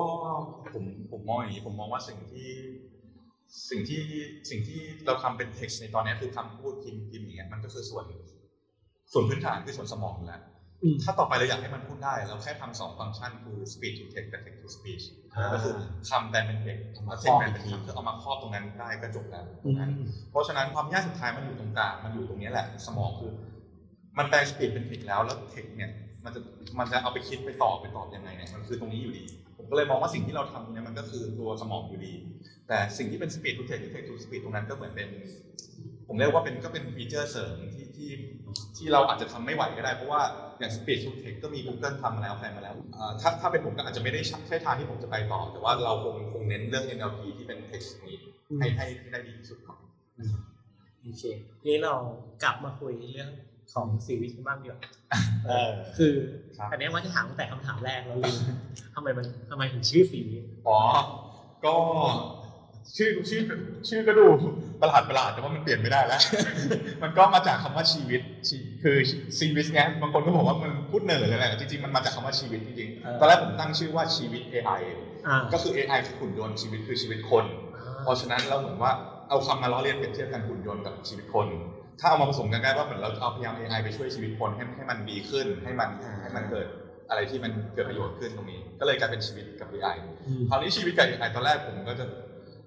ผมผมมองอย่างนี้ผมมองว่าสิ่งที่ สิ่งที่สิ่งที่เราทำเป็น text ในตอนนี้คือคำพูดพิมพ์พิมพ์อย่างเงี้ยมันก็คือส่วน ส่วนพื้นฐานคือส่วนสมองอยู่แล้วอืม ถ้าต่อไปเราอยากให้มันพูดได้เราแค่ทำสองฟังก์ชันคือ speech to text กับ text to speech อ่าก็คือคำแปลเป็น text เอามาแล้วครอบ text แปลอีกเป็นทีคำคือเอามาครอบตรงนั้นได้ก็จบแล้วตอืรงมนั้นเพราะฉะนั้นความยากสุดท้ายมันอยู่ตรงกลางมันอยู่ตรงนี้แหละ สมองคือ มันแปล speech เป็น text แล้วแล้ว text เนี่ยมันจะมันจะเอาไปคิดไปตอบไปตอบยังไงเนี่ยมันคือตรงนี้อยู่ดี ผมก็เลยมองว่าสิ่งที่เราทำเนี่ยมันก็คือตัวสมองอยู่ดี แต่สิ่งที่เป็น speed to text หรือ text to speech ตรงนั้นก็เหมือนเป็น ผมเรียกว่าเป็นก็เป็นฟีเจอร์เสริมที่ที่ที่เราอาจจะทำไม่ไหวก็ได้ เพราะว่าอย่าง speed to text ก็มี Google ทำมาแล้วแฟนมาแล้วอ่าถ้าถ้าเป็นผมก็อาจจะไม่ได้ใช่ทางที่ผมจะไปต่อ แต่ว่าเราคงคงเน้นเรื่อง NLP ที่เป็น text นี้ให้ให้ให้ได้ดีที่สุดครับโอเคทีนี้เรากลับมาคุยเรื่องของซีรีส์กันบ้างดีกว่าเออคือครับอันเนี้ยว่าจะถามตั้งแต่คำถามแรกแล้วลืมทำไมมันทำไมถึงชื่อซีรีส์อ๋อ ก็ ชื่อชื่อชื่อก็ดูประหลาดประหลาดแต่ว่ามันเปลี่ยนไม่ได้แล้ว มันก็มาจากคำว่าชีวิตชีคือชีวิตเนี่ยบางคนก็บอกว่ามันพูดเหนื่อยเลยแหละจริงๆมันมาจากคำว่าชีวิตจริงๆตอนแรกผมตั้งชื่อว่าชีวิต AI อ่าก็คือ AI คือหุ่นยนต์ชีวิตคือชีวิตคน เพราะฉะนั้นเราเหมือนว่าเอาคำมาล้อเลียนเปรียบเทียบกันหุ่นยนต์กับชีวิตคน ถ้าเอามาผสมกันได้ว่าเหมือนเราเอาพยายาม AI ไปช่วยชีวิตคนให้ให้มันดีขึ้นให้มันให้มันเกิดอะไรที่มันเกิดประโยชน์ขึ้นตรงนี้ ก็เลยกลายเป็นชีวิตกับ AI อืมคราวนี้ชีวิตกับ AI ตอนแรกผมก็จะ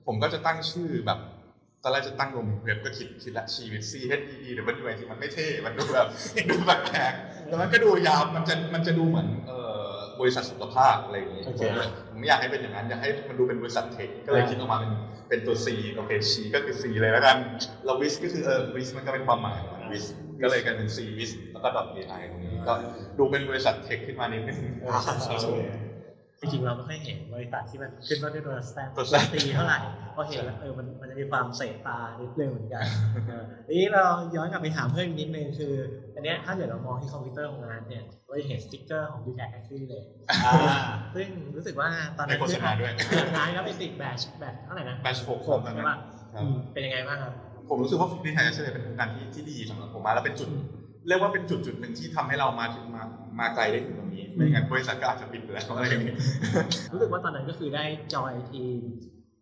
ผมก็จะตั้งชื่อแบบตอนแรกจะตั้งลงเว็บก็คิดคิดละชีวิต C H E E หรือมันดูไอที่มันไม่เท่มันดูแบบดูแปลกๆแต่มันก็ดูยาวมันจะมันจะดูเหมือนเอ่อบริษัทสุขภาพอะไรอย่างนี้โอเคผมเลยผมไม่อยากให้เป็นอย่างนั้นอยากให้มันดูเป็นบริษัทเทคก็เลยคิดออกมาเป็นเป็นตัว C โอเคชีก็คือ C เลยแล้วกันเราวิสก็คือเออวิสมันก็เป็นความหมายของวิสก็เลยกลายเป็น C วิสแล้วก็ .ai ตรงนี้ก็ดูเป็นบริษัทเทคขึ้นมานิดนึงอ่าครับผม จริงๆเราไม่ค่อยเห็นบริษัทที่มันขึ้นต้นด้วยตัวแซมตัวแซมตีเท่าไหร่เพราะเห็นแล้วเออมันมันจะมีความเสตานิดนึงเหมือนกันเออทีนี้เราย้อนกลับไปถามเพิ่มอีกนิดนึงคืออันเนี้ยถ้าเกิดเรามองที่คอมพิวเตอร์ของงานเนี่ยเราจะเห็นสติ๊กเกอร์ของ d t a c Factory เลยอ่าซึ่งรู้สึกว่าตอนนั้นในโฆษณาด้วยท้ายก็ไปติดแบชแบชเท่าไหร่นะแบชหกหกใช่ปะครับอืมเป็นยังไงบ้างครับผมรู้สึกว่าฟิตไทยเฉลยเป็นโครงการที่ที่ดีสำหรับผมมาแล้วเป็นจุดเรียกว่าเป็นจุดจุดหนึ่งที่ทำให้เรามาถึงมามาไกลได้ถึงตรงนี้ ไม่งั้นบริษัทก็อาจจะปิดไปแล้วอะไรอย่างนี้รู้สึกว่าตอนนั้นก็คือได้จอยทีม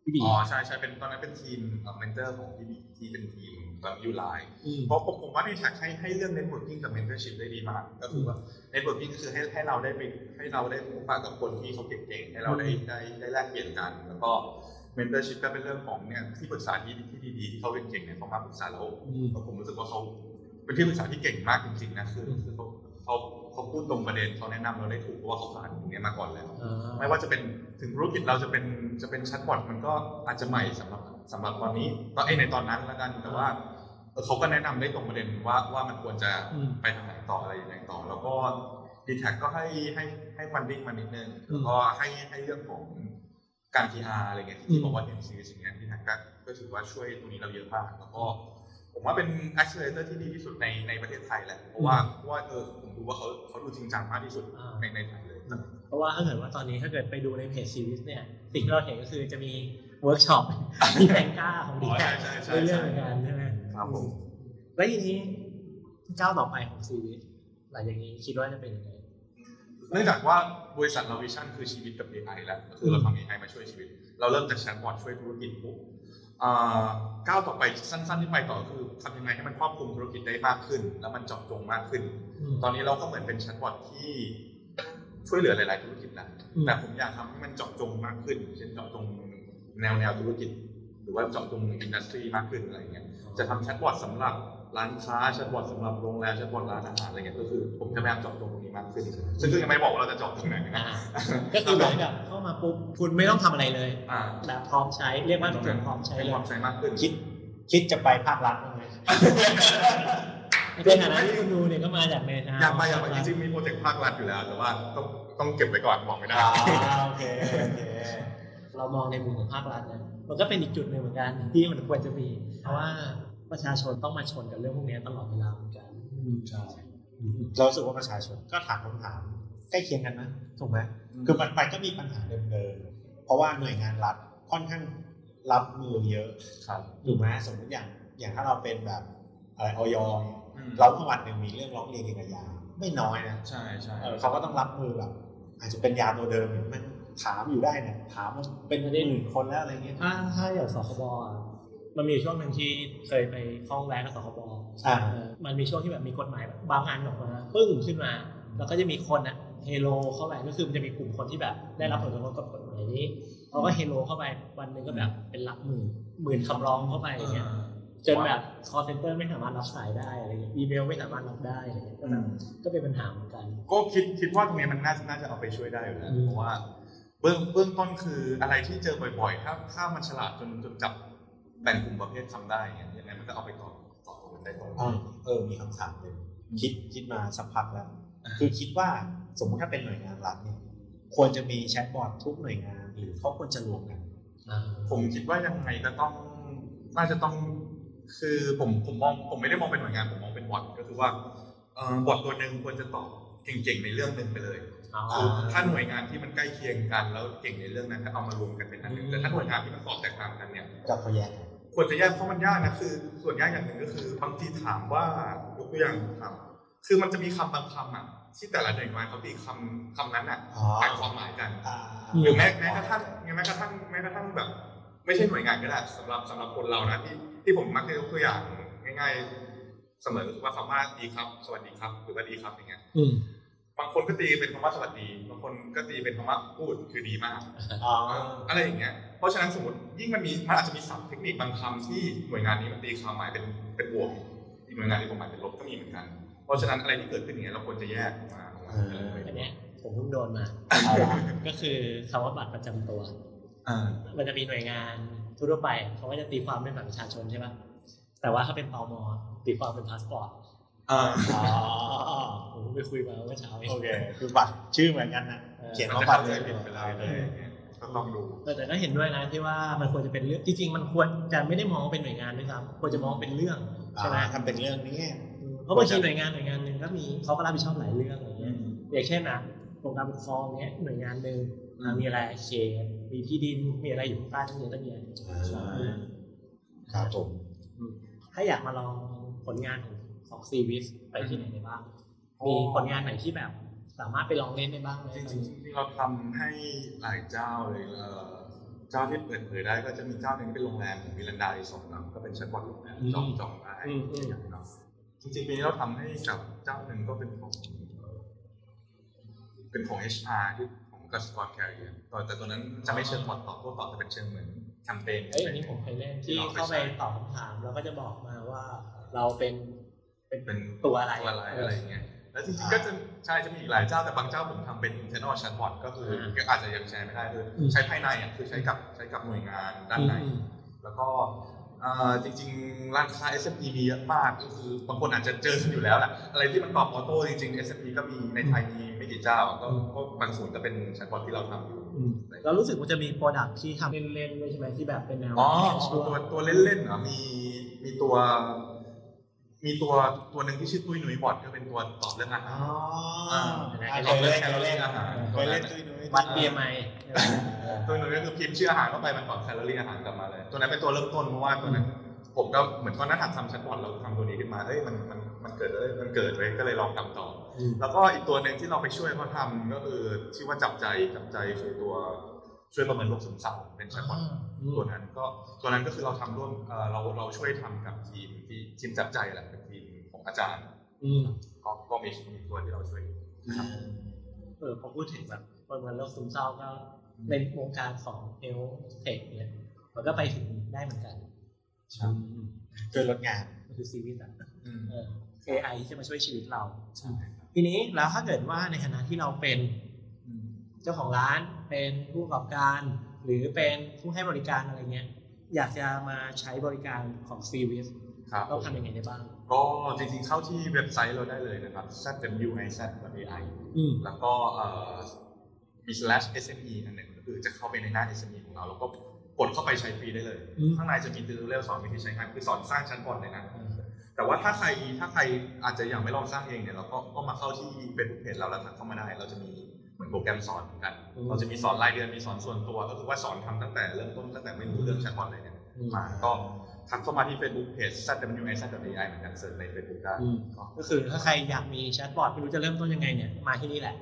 พี่บีอ๋อใช่ใช่เป็นตอนนั้นเป็นทีมmentor ของพี่บีที่เป็นทีมแบบยูไลน์อืมเพราะผมผมว่าดีแทคให้ให้เรื่อง networking กับ mentorship ได้ดีมาก ก็คือว่า networking ก็คือให้ให้เราได้ไปให้เราได้พบปะกับคนที่เขาเก่งๆให้เราได้ได้ได้แลกเปลี่ยนกัน แล้วก็ mentorship ก็เป็นเรื่องของเนี่ยที่ปรึกษาที่ที่ดีๆที่เขาเก่งๆเนี่ยเขามาปรึกษาเราอืมผมรู้สึกว่าเขาเป็นที่ปรึกษาที่เก่งมากจริงๆนะคือคือเขา เขาเขาพูดตรงประเด็นเขาแนะนำเราได้ถูกเพราะว่าเขาผ่านตรงเนี้ยมาก่อนแล้วอ่าไม่ว่าจะเป็นถึงธุรกิจเราจะเป็นจะเป็นแชทบอทมันก็อาจจะใหม่สำหรับสำหรับตอนนี้ตอนไอ้ในตอนนั้นแล้วกันแต่ว่าเออเขาก็แนะนำได้ตรงประเด็นว่าว่ามันควรจะอืมไปทางไหนต่ออะไรยังไงต่อ แล้วก็ดีแทคก็ให้ให้ให้ funding มานิดนึงอืมแล้วก็ให้ให้เรื่องของการ PR อะไรเงี้ยอืที่มบอกว่าเห็น Zwiz อย่างเงี้ยดีแทคก็ก็ถือว่าช่วยตรงนี้เราเยอะมากแล้วก็ผมว่าเป็น accelerator ที่ดีที่สุดในในประเทศไทยแหละเพราะว่าเพราะว่าเออผม ดูว่าเขาเขาดูจริงจังมากที่สุดอ่าในในไทยเลยเพราะว่าถ้าเกิดว่าตอนนี้ถ้าเกิดไปดูในเพจซีรีส์เนี่ยสิ่งที่เราเห็นก็คือจะมีเวิร์กช็อปมีแพงก้าของดีอ๋อแท็ใช่ใช่ใช่เรื่อยๆใช่เหมือนกันใช่ไหมครับผมแล้วทีนี้ก้าวต่อไปของซีรีส์หลังจากนี้คิดว่าจะเป็นยังไงเนื่องจากว่าบริษัทเรา vision คือชีวิตกับ AI แล้วก็คือเราทำ AI มาช่วยชีวิต เราเริ่มจากแชทบอทช่วยธุรกิจปุ๊บอ่า ก้าวต่อไปสั้น ๆ ที่ไปต่อคือทำยังไงให้มันครอบคลุมธุรกิจได้มากขึ้น แล้วมันเจาะจงมากขึ้น ตอนนี้เราก็เหมือนเป็นแชทบอทที่ช่วยเหลือหลาย ๆ ธุรกิจแล้วอืมแต่ผมอยากทำให้มันเจาะจงมากขึ้น เช่นเจาะจงแนวแนวธุรกิจ หรือว่าเจาะจง industry มากขึ้นอะไรเงี้ยจะทำแชทบอทสำหรับ ร้านค้าแชทบอทสำหรับโรงแรมแชทบอทร้านอาหารอะไรเงี้ยก็คือผมจะพยายามเจาะจงตรงนี้มากขึ้นซึ่งก็ยังไม่บอกว่าเราจะเจาะตรงไหนนะอ่าก็คือเหมือนกับเข้ามาปุ๊บคุณไม่ต้องทำอะไรเลยอ่าแบบพร้อมใช้เรียกว่าเตรียมพร้อมใช้ให้เลควายมใช้มากขึ้นคิดคิดจะไปภาครัฐบ้างไหมในฐานะที่คุณดูเนี่ยก็มาจากเมทาอยากไปอยากไปจริงๆมีโปรเจกต์ภาครัฐอยู่แล้ว แต่ว่าต้องต้องเก็บไว้ก่อนบอกไม่ได้อ่าโอเคโอเคเรามองในมุมของภาครัฐนะมันก็เป็นอีกจุดหนึ่งเหมือนกันที่มันควรจะมี เพราะว่า ประชาชนต้องมาชนกับเรื่องพวกนี้ตลอดเวลาเหมือนกันใช่เรารู้สึกว่าประชาชนก็ถามคำถามใกล้เคียงกันนะถูกไหมคือมันไปก็มีปัญหาเดิมๆเพราะว่าหน่วยงานรัฐค่อนข้างรับมือเยอะครับถูกไหมสมมติอย่างอย่างถ้าเราเป็นแบบอะไรออยเนี่ยอืมเราเมื่อวันหนึ่งมีเรื่องร้องเรียนเกี่ยวกับยาไม่น้อยนะใช่ใช่เออเขาก็ต้องรับมือแบบ อาจจะเป็นยาตัวเดิมเนี่ยมันถามอยู่ได้เนี่ยถามมันเป็นหมื่นคนแล้วอะไรเงี้ยถ้าถ้าอย่างสคบอะ มันมีช่วงหนึ่งที่เคยไปฟ้องแร้งกับสคบอ่าเออมันมีช่วงที่แบบมีกฎหมายแบบบางอันออกมาปึ้งขึ้นมา แล้วก็จะมีคนอะเฮโลเข้าไปก็คือมันจะมีกลุ่มคนที่แบบ ได้รับผลกระทบกับกฎหมายนี้เขาก็เฮโลเข้าไปวันหนึ่งก็แบบเป็นหลักหมื่นหมื่นคำร้องเข้าไปอย่างเงี้ยจนแบบ call center ไม่สามารถรับสายได้อะไรเงี้ยอีเมลไม่สามารถรับได้อะไรเงี้ยก็แบบก็เป็นปัญหาเหมือนกัน ก็คิดคิดว่าตรงนี้มันน่าน่าจะเอาไปช่วยได้อยู่แล้วอืมเพราะว่า เบื้องเบื้องต้นคืออะไรที่เจอบ่อยๆ ถ้าถ้ามันฉลาดจนจนจับ แบ่งกลุ่มประเภททำได้อย่างเงี้ยยังไงมันก็เอาไปต่อต่อกันได้ต่อเออเออ มีคำถามหนึ่งคิดคิดมาสักพักแล้ว คือคิดว่าสมมุติถ้าเป็นหน่วยงานรัฐเนี่ย ควรจะมีแชทบอททุกหน่วยงาน หรือเขาควรจะรวมกัน ผมคิดว่ายังไงก็ต้องน่าจะต้อง คือผมผมมองผมไม่ได้มองเป็นหน่วยงานผมมองเป็นบอทก็คือว่าเอ่อบอทตัวหนึ่งควรจะตอบเก่งๆในเรื่องหนึ่งไปเลยอ๋อคือถ้าหน่วยงานที่มันใกล้เคียงกันแล้วเก่งในเรื่องนั้นก็เอามารวมกันเป็นอันหนึ่งแต่ถ้าหน่วยงานที่มันตอบแตกต่างกันเนี่ยกับเขาแยกกัน ควรจะแยกเพราะมันยากนะคือ ส่วนยากอย่างหนึ่งก็คือบางทีถามว่ายกตัวอย่างถามคือมันจะมีคำบางคำอะที่แต่ละหน่วยงานเขาตีคำคำนั้นอะอ๋อแปลความหมายกันอ่าหรือแม้แม้กระทั่งแม้กระทั่งแม้กระทั่งแบบ ไม่ใช่หน่วยงานก็ได้สำหรับสำหรับคนเรานะที่ที่ผมมักจะยกตัวอย่างง่าย ๆ เสมอก็คือว่าคำว่าดีครับ สวัสดีครับ หรือว่าดีครับอย่างเงี้ยอืม บางคนก็ตีเป็นคำว่าสวัสดีบางคนก็ตีเป็นคำว่าพูดคือดีมากอ๋ออะไรอย่างเงี้ยเพราะฉะนั้นสมมติยิ่งมันมีมันอาจจะมีศัพท์เทคนิคบางคำที่หน่วยงานนี้มันตีความหมายเป็นเป็นบวกอีกหน่วยงานที่ความหมายเป็นลบก็มีเหมือนกัน เพราะฉะนั้นอะไรที่เกิดขึ้นอย่างเงี้ยเราควรจะแยกออกมาออกมาเลยอันเนี้ยผมเพิ่งโดนมาเอาละก็คือคำว่าบัตรประจำตัวอ่ามันจะมีหน่วยงานทั่วๆไปเขาก็จะตีความเป็นบัตรประชาชนใช่ปะแต่ว่าถ้าเป็นตมตีความเป็นพาสปอร์ต อ่าอ๋อผมไปคุยมาเมื่อเช้าเองโอเคคือบัตรชื่อเหมือนกันนะเออเขียนมันว่าจะบัตเข้ารใจเลยผิดไปเลยอะไรอย่างเงี้ยก็ต้องดูเออแต่ก็เห็นด้วยนะที่ว่ามันควรจะเป็นเรื่องจริงๆมันควรจะไม่ได้มองเป็นหน่วยงานด้วยซ้ำควรจะมองเป็นเรื่องใช่ไหมอ่าทำเป็นเรื่องนี้อืมเพราะบางทีหน่วยงานหน่วยงานหนึ่งก็มีเขาก็รับผิดชอบหลายเรื่องอย่างเงี้ยอย่างเช่นนะกรมการปกครองเนี้ยหน่วยงานหนึ่งอ่ามีอะไรเขตมีที่ดินมีอะไรอยู่ข้างใต้ทั้งเยอะตั้งแยะครับผมถ้าอยากมาลองผลงานของ ของ Zwiz ไปที่ไหนได้บ้าง มีผลงานไหนที่แบบ สามารถไปลองเล่นได้บ้างไหมจริงๆที่เราทำให้หลายเจ้าเลยเอ่อเจ้าที่เปิดเผยได้ก็จะมีเจ้าหนึ่งที่เป็นโรงแรมของมิลันดารีสอร์ทเนอะก็เป็นแชทบอทโรงแรมจองจองได้อืมอืมเนอะจริงๆปีนี้เราทำให้กับเจ้าหนึ่งก็เป็นของเอ่อเป็นของ HR ที่ของกสิกร career แต่ตัวนั้นจะไม่เชิงบอทตอบโต้ตอบจะเป็นเชิงเหมือนแคมเปญเอ้ยอันนี้ผมเคยเล่นที่เข้าไปตอบคำถามแล้วก็จะบอกมาว่า เราเป็น เป็นเป็นตัวอะไรตัวอะไรอะไรอย่างเงี้ยแล้วจริงๆก็จะใช่จะมีอีกหลายเจ้าแต่บางเจ้าผมทำเป็น internal chatbot ก็คืออาก็อาจจะยังแชร์ไม่ได้คืออมใช้ภายในอะคือใช้กับใช้กับหน่วยงานด้านในอืมแล้วก็เอ่อจริงๆ ร้านค้า SME มีเยอะมากก็คือบางคนอาจจะเจออยู่แล้วแหละอะไรที่มันตอบออโต้จริงๆ SME ก็มีในไทยมีไม่กี่เจ้าก็ก็บางส่วนก็เป็นแชทบอทที่เราทำอยู่อืมเรารู้สึกว่าจะมี product ที่ทำเล่นๆด้วยใช่ไหมที่แบบเป็นแนวอ๋อช่วตัวตัวเล่นๆเหรอมีมีตัว มีตัวตัวหนึ่งที่ชื่อตุ้ยนุ้ยบอทก็เป็นตัวตอบเรื่องอาหารอ๋อตอบเรื่องแคลอรี่อาหารเคยเล่นตุ้ยนุ้ยวัด BMI ตัวหนึ่งก็คือพิมพ์ชื่ออาหารเข้าไปมันตอบแคลอรี่อาหารกลับมาเลย ตัวนั้นเป็นตัวเริ่มต้นเพราะว่าตัวนั้นผมก็เหมือนตอนนั้นหัดทำแชทบอทเราทำตัวนี้ขึ้นมาเอ้ยมันมันมันเกิดเอ้ยมันเกิดไว้ก็เลยลองทำต่ออืมแล้วก็อีกตัวหนึ่งที่เราไปช่วยเขาทำก็คือชื่อว่าจับใจจับใจคือตัว ช่วยประเมินโรคซึมเศร้าเป็นแชทบอทตัวนั้นก็ตัวนั้นก็คือเราทำร่วมเอ่อเราเราช่วยทำกับทีมที่ทีมจับใจแหละเป็นทีมของอาจารย์ อืมก็ก็มีมีตัวที่เราช่วยเออพอพูดถึงแบบประเมินโรคซึมเศร้าก็ในวงการของ HealthTech เนี่ยมันก็ไปถึงได้เหมือนกันใช่ช่วยลดงานมันคือซีวิสอะอืมเออ AI ที่จะมาช่วยชีวิตเราใช่ครับทีนี้แล้วถ้าเกิดว่าในฐานะที่เราเป็นอืม เจ้าของร้านเป็นผู้ประกอบการ หรือเป็นผู้ให้บริการอะไรเงี้ยอยากจะมาใช้บริการของซีวิสครับต้องทำยังไงได้บ้าง ก็จริงๆเข้าที่เว็บไซต์เราได้เลยนะครับ z w i z ai อืมแล้วก็เอ่อมี slash sme อันหนึ่งก็คือจะเข้าไปในหน้า sme ของเราแล้วก็กดเข้าไปใช้ฟรีได้เลยอืมข้างในจะมี tutorial สอนวิธีใช้งานคือสอนสร้างชั้นบอร์ดเลยนะแต่ว่าถ้าใครถ้าใครอาจจะยังไม่ลองสร้างเองเนี่ยเราก็ก็มาเข้าที่ Facebook Page เราแล้วทักเข้ามาได้ เราจะมีเห มืมือนโปรแกรมสอนเหมือนกันอืมเราจะมีสอนรายเดือนมีสอนส่วนตัว ก็คือว่าสอนทำตั้งแต่เริ่มต้นตั้งแต่ไม่รู้เรื่องแชทบอทเลยเนี่ยอืมมาก็ทักเข้ามาที่ Facebook Page z w i z ai เหมือนกัน search ใน Facebook ได้อืมก็คือถ้าใครอยากมีแชทบอทไม่รู้จะเริ่มต้นยังไงเนี่ยมาที่นี่แหละ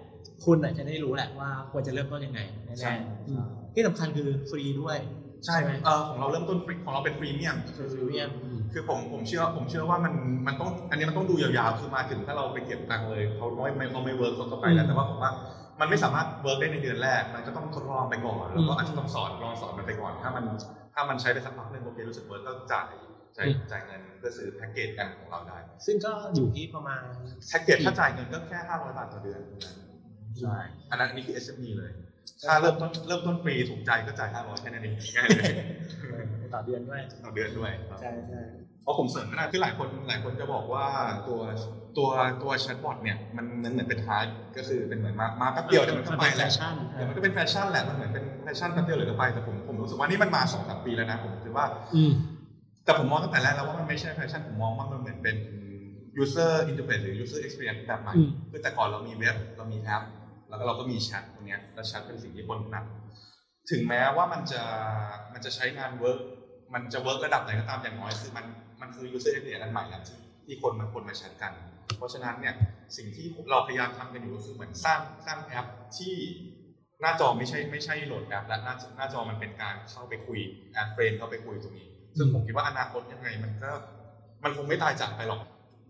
คุณอาจจะได้รู้แหละว่าควรจะเริ่มต้นยังไงใช่แน่ๆอืมที่สำคัญคือฟรีด้วยใช่ไหมเออของเราเริ่มต้นฟรีของเราเป็น freemium คือ freemium คือผมผมเชื่อผมเชื่อว่ามันมันต้องอันนี้มันต้องดูยาวๆ คือมาถึงถ้าเราไปเก็บตังค์เลยเขาไม่ไม่เขาไม่ work เขาก็ไปแล้วแต่ว่าผมว่า มันไม่สามารถ work ได้ในเดือนแรก มันก็ต้องทดลองไปก่อน แล้วก็อาจจะต้องสอนลองสอนมันไปก่อน ถ้ามันถ้ามันใช้ไปสักพักหนึ่งโอเครู้สึก work ก็จ่ายจ่ายจ่ายเงินเพื่อซื้อแพ็กเกจกันของเราได้ ซึ่งก็อยู่ที่ประมาณแพ็กเกจถ้าจ่ายเงินก็แค่500บาทต่อเดือนใช่อันนั้นอันนี้คือ SME เลย ถ้าเริ่มต้นเริ่มต้นฟรีถูกใจก็จ่าย500แค่นั้นเองง่ายเลยต่อเดือนด้วยต่อเดือนด้วยครับใช่ใช่ เพราะผมเสริมก็ได้คือหลายคนหลายคนจะบอกว่าตัวตัวตัวแชทบอทเนี่ยมันมันเหมือนเป็นฮาร์ดก็คือเป็นเหมือนมามาแป๊บเดียวเดี๋ยวมันก็ไปแฟแหละชั่นเดี๋ยวมันก็เป็นแฟชั่นแหละมันเหมือนเป็นแฟชั่นแป๊บเดียวเดี๋ยวก็ไปแต่ผมผมรู้สึกว่านี่มันมาสองสามปีแล้วนะผมคิดว่าอืมแต่ผมมองตั้งแต่แรกแล้วว่ามันไม่ใช่แฟชั่นผมมองว่ามันเหมือนเป็น user interface หรือ user experience แบบใหม่อืมคือแต่ก่อนเรามีเว็บเรามีแอปแล้วก็เราก็มีแชทตรงเนี้ยแล้วแชทเป็นสิ่งที่คนถนัดถึงแม้ว่ามันจะมันจะใช้งาน work มันจะ work ระดับไหนก็ตามอย่างน้อยคือมันมัน คือ user experience อันใหม่แล้วที่ที่คนมันคนมาแชทกัน เพราะฉะนั้นเนี่ยสิ่งที่เราพยายามทำกันอยู่ก็คือเหมือนสร้างสร้างแอปที่หน้าจอไม่ใช่ไม่ใช่โหลดแอปและหน้าหน้าจอมันเป็นการเข้าไปคุย add friend เข้าไปคุยตรงนี้ ซึ่งผมคิดว่าอนาคตยังไงมันก็มันคงไม่ตายจากไปหรอก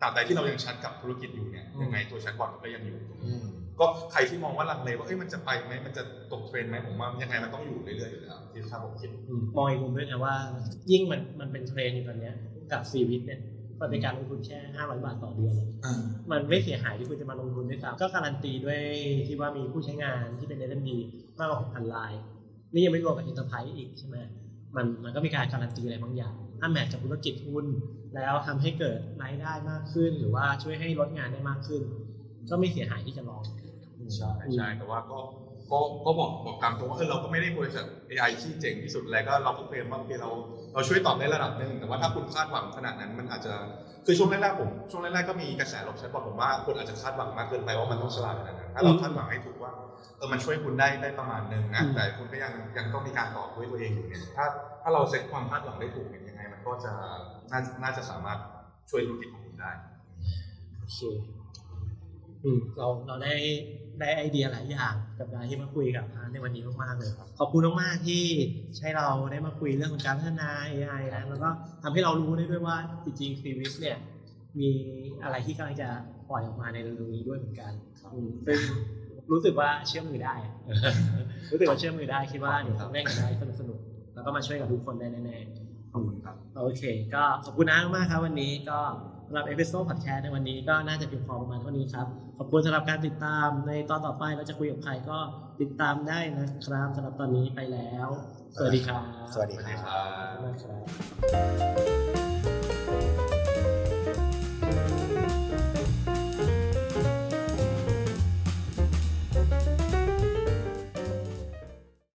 ตราบใดที่เรายังแชทกับธุรกิจอยู่เนี่ยยังไงตัวแชทบอทมันก็ยังอยู่ก็ใครที่มองว่าลังเลว่าเอ้ยมันจะไปไหมมันจะตกเทรนด์ไหมผมว่ายังไงมันต้องอยู่เรื่อยๆอยู่แล้วที่ถ้าผมคิดอืมมองอีกมุมด้วยนะว่า ยิ่งมันมันเป็นเทรนด์อยู่ตอนเนี้ย กับ Zwiz เนี่ยมันเป็นการลงทุนแค่500 บาทต่อเดือนมันไม่เสียหายที่คุณจะมาลงทุนด้วยซ้ำก็การันตีด้วยที่ว่ามีผู้ใช้งานที่เป็น SMB มากกว่า6,000ราย นี่ยังไม่รวมกับ Enterprise อีกใช่ไหมมันมันก็มีการการันตีอะไรบางอย่างถ้าแมทกับธุรกิจคุณแล้วทำให้เกิดรายได้มากขึ้น หรือว่าช่วยให้ลดงานได้มากขึ้น ก็ไม่เสียหายที่จะลองใช่ใช่แต่ว่าก็ก็ก็บอกบอกตามตรงว่าเออเราก็ไม่ได้บริษัท AI ที่เจ๋งที่สุดอะไรก็เราก็เคลมว่าโอเคเรา เราช่วยตอบได้ระดับหนึ่งแต่ว่าถ้าคุณคาดหวังขนาดนั้นมันอาจจะคือช่วงแรกๆผมช่วงแรกๆก็มีกระแสลบแชทบอทผมว่าคนอาจจะคาดหวังมากเกินไปว่ามันต้องฉลาดขนาดนั้นถ้าเราคาดหวังให้ถูกว่าเออมันช่วยคุณได้ได้ประมาณหนึ่งนะแต่คุณก็ยังยังต้องมีการตอบด้วยตัวเองอยู่เนี่ยถ้าถ้าเราเซ็ตความคาดหวังได้ถูกเนี่ยยังไง มันก็จะน่าน่าจะสามารถช่วยธุรกิจของคุณได้โอเคอืมเราเราได้ ได้ไอเดียหลายอย่างกับการที่มาคุยกับพาร์ทในวันนี้มากๆเลยขอบคุณมากๆที่ให้เราได้มาคุยเรื่องของการพัฒนา AI นะแล้วก็ทำให้เรารู้ได้ด้วยว่าจริงๆ c v i s เนี่ยมีอะไรที่กำลังจะปล่อยออกมาในเร็วๆนี้ด้วยเหมือนกันอืมซึ่งรู้สึกว่าเชื่อมมือได้อะรู้สึกว่าเชื่อมมือได้คิดว่าเดี๋ยวทำเล่นกันได้สนุกๆแล้วก็มาช่วยกับทุกคนได้แน่ๆขอบคุณครับโอเค ก็ขอบคุณน้ามากครับวันนี้ก็สำหรับ episode พอดแคสต์ในวันนี้ก็น่าจะเพียงพอประมาณเท่านี้ครับข อบคุณสำหรับการติดตามในตอนต่อไปเราจะคุยกับใครก็ติดตามได้นะครับสำหรับตอนนี้ไปแล้ว สวัสดีครับ สวัสดีสวัสคดีรับครับขอบคุณมากครับ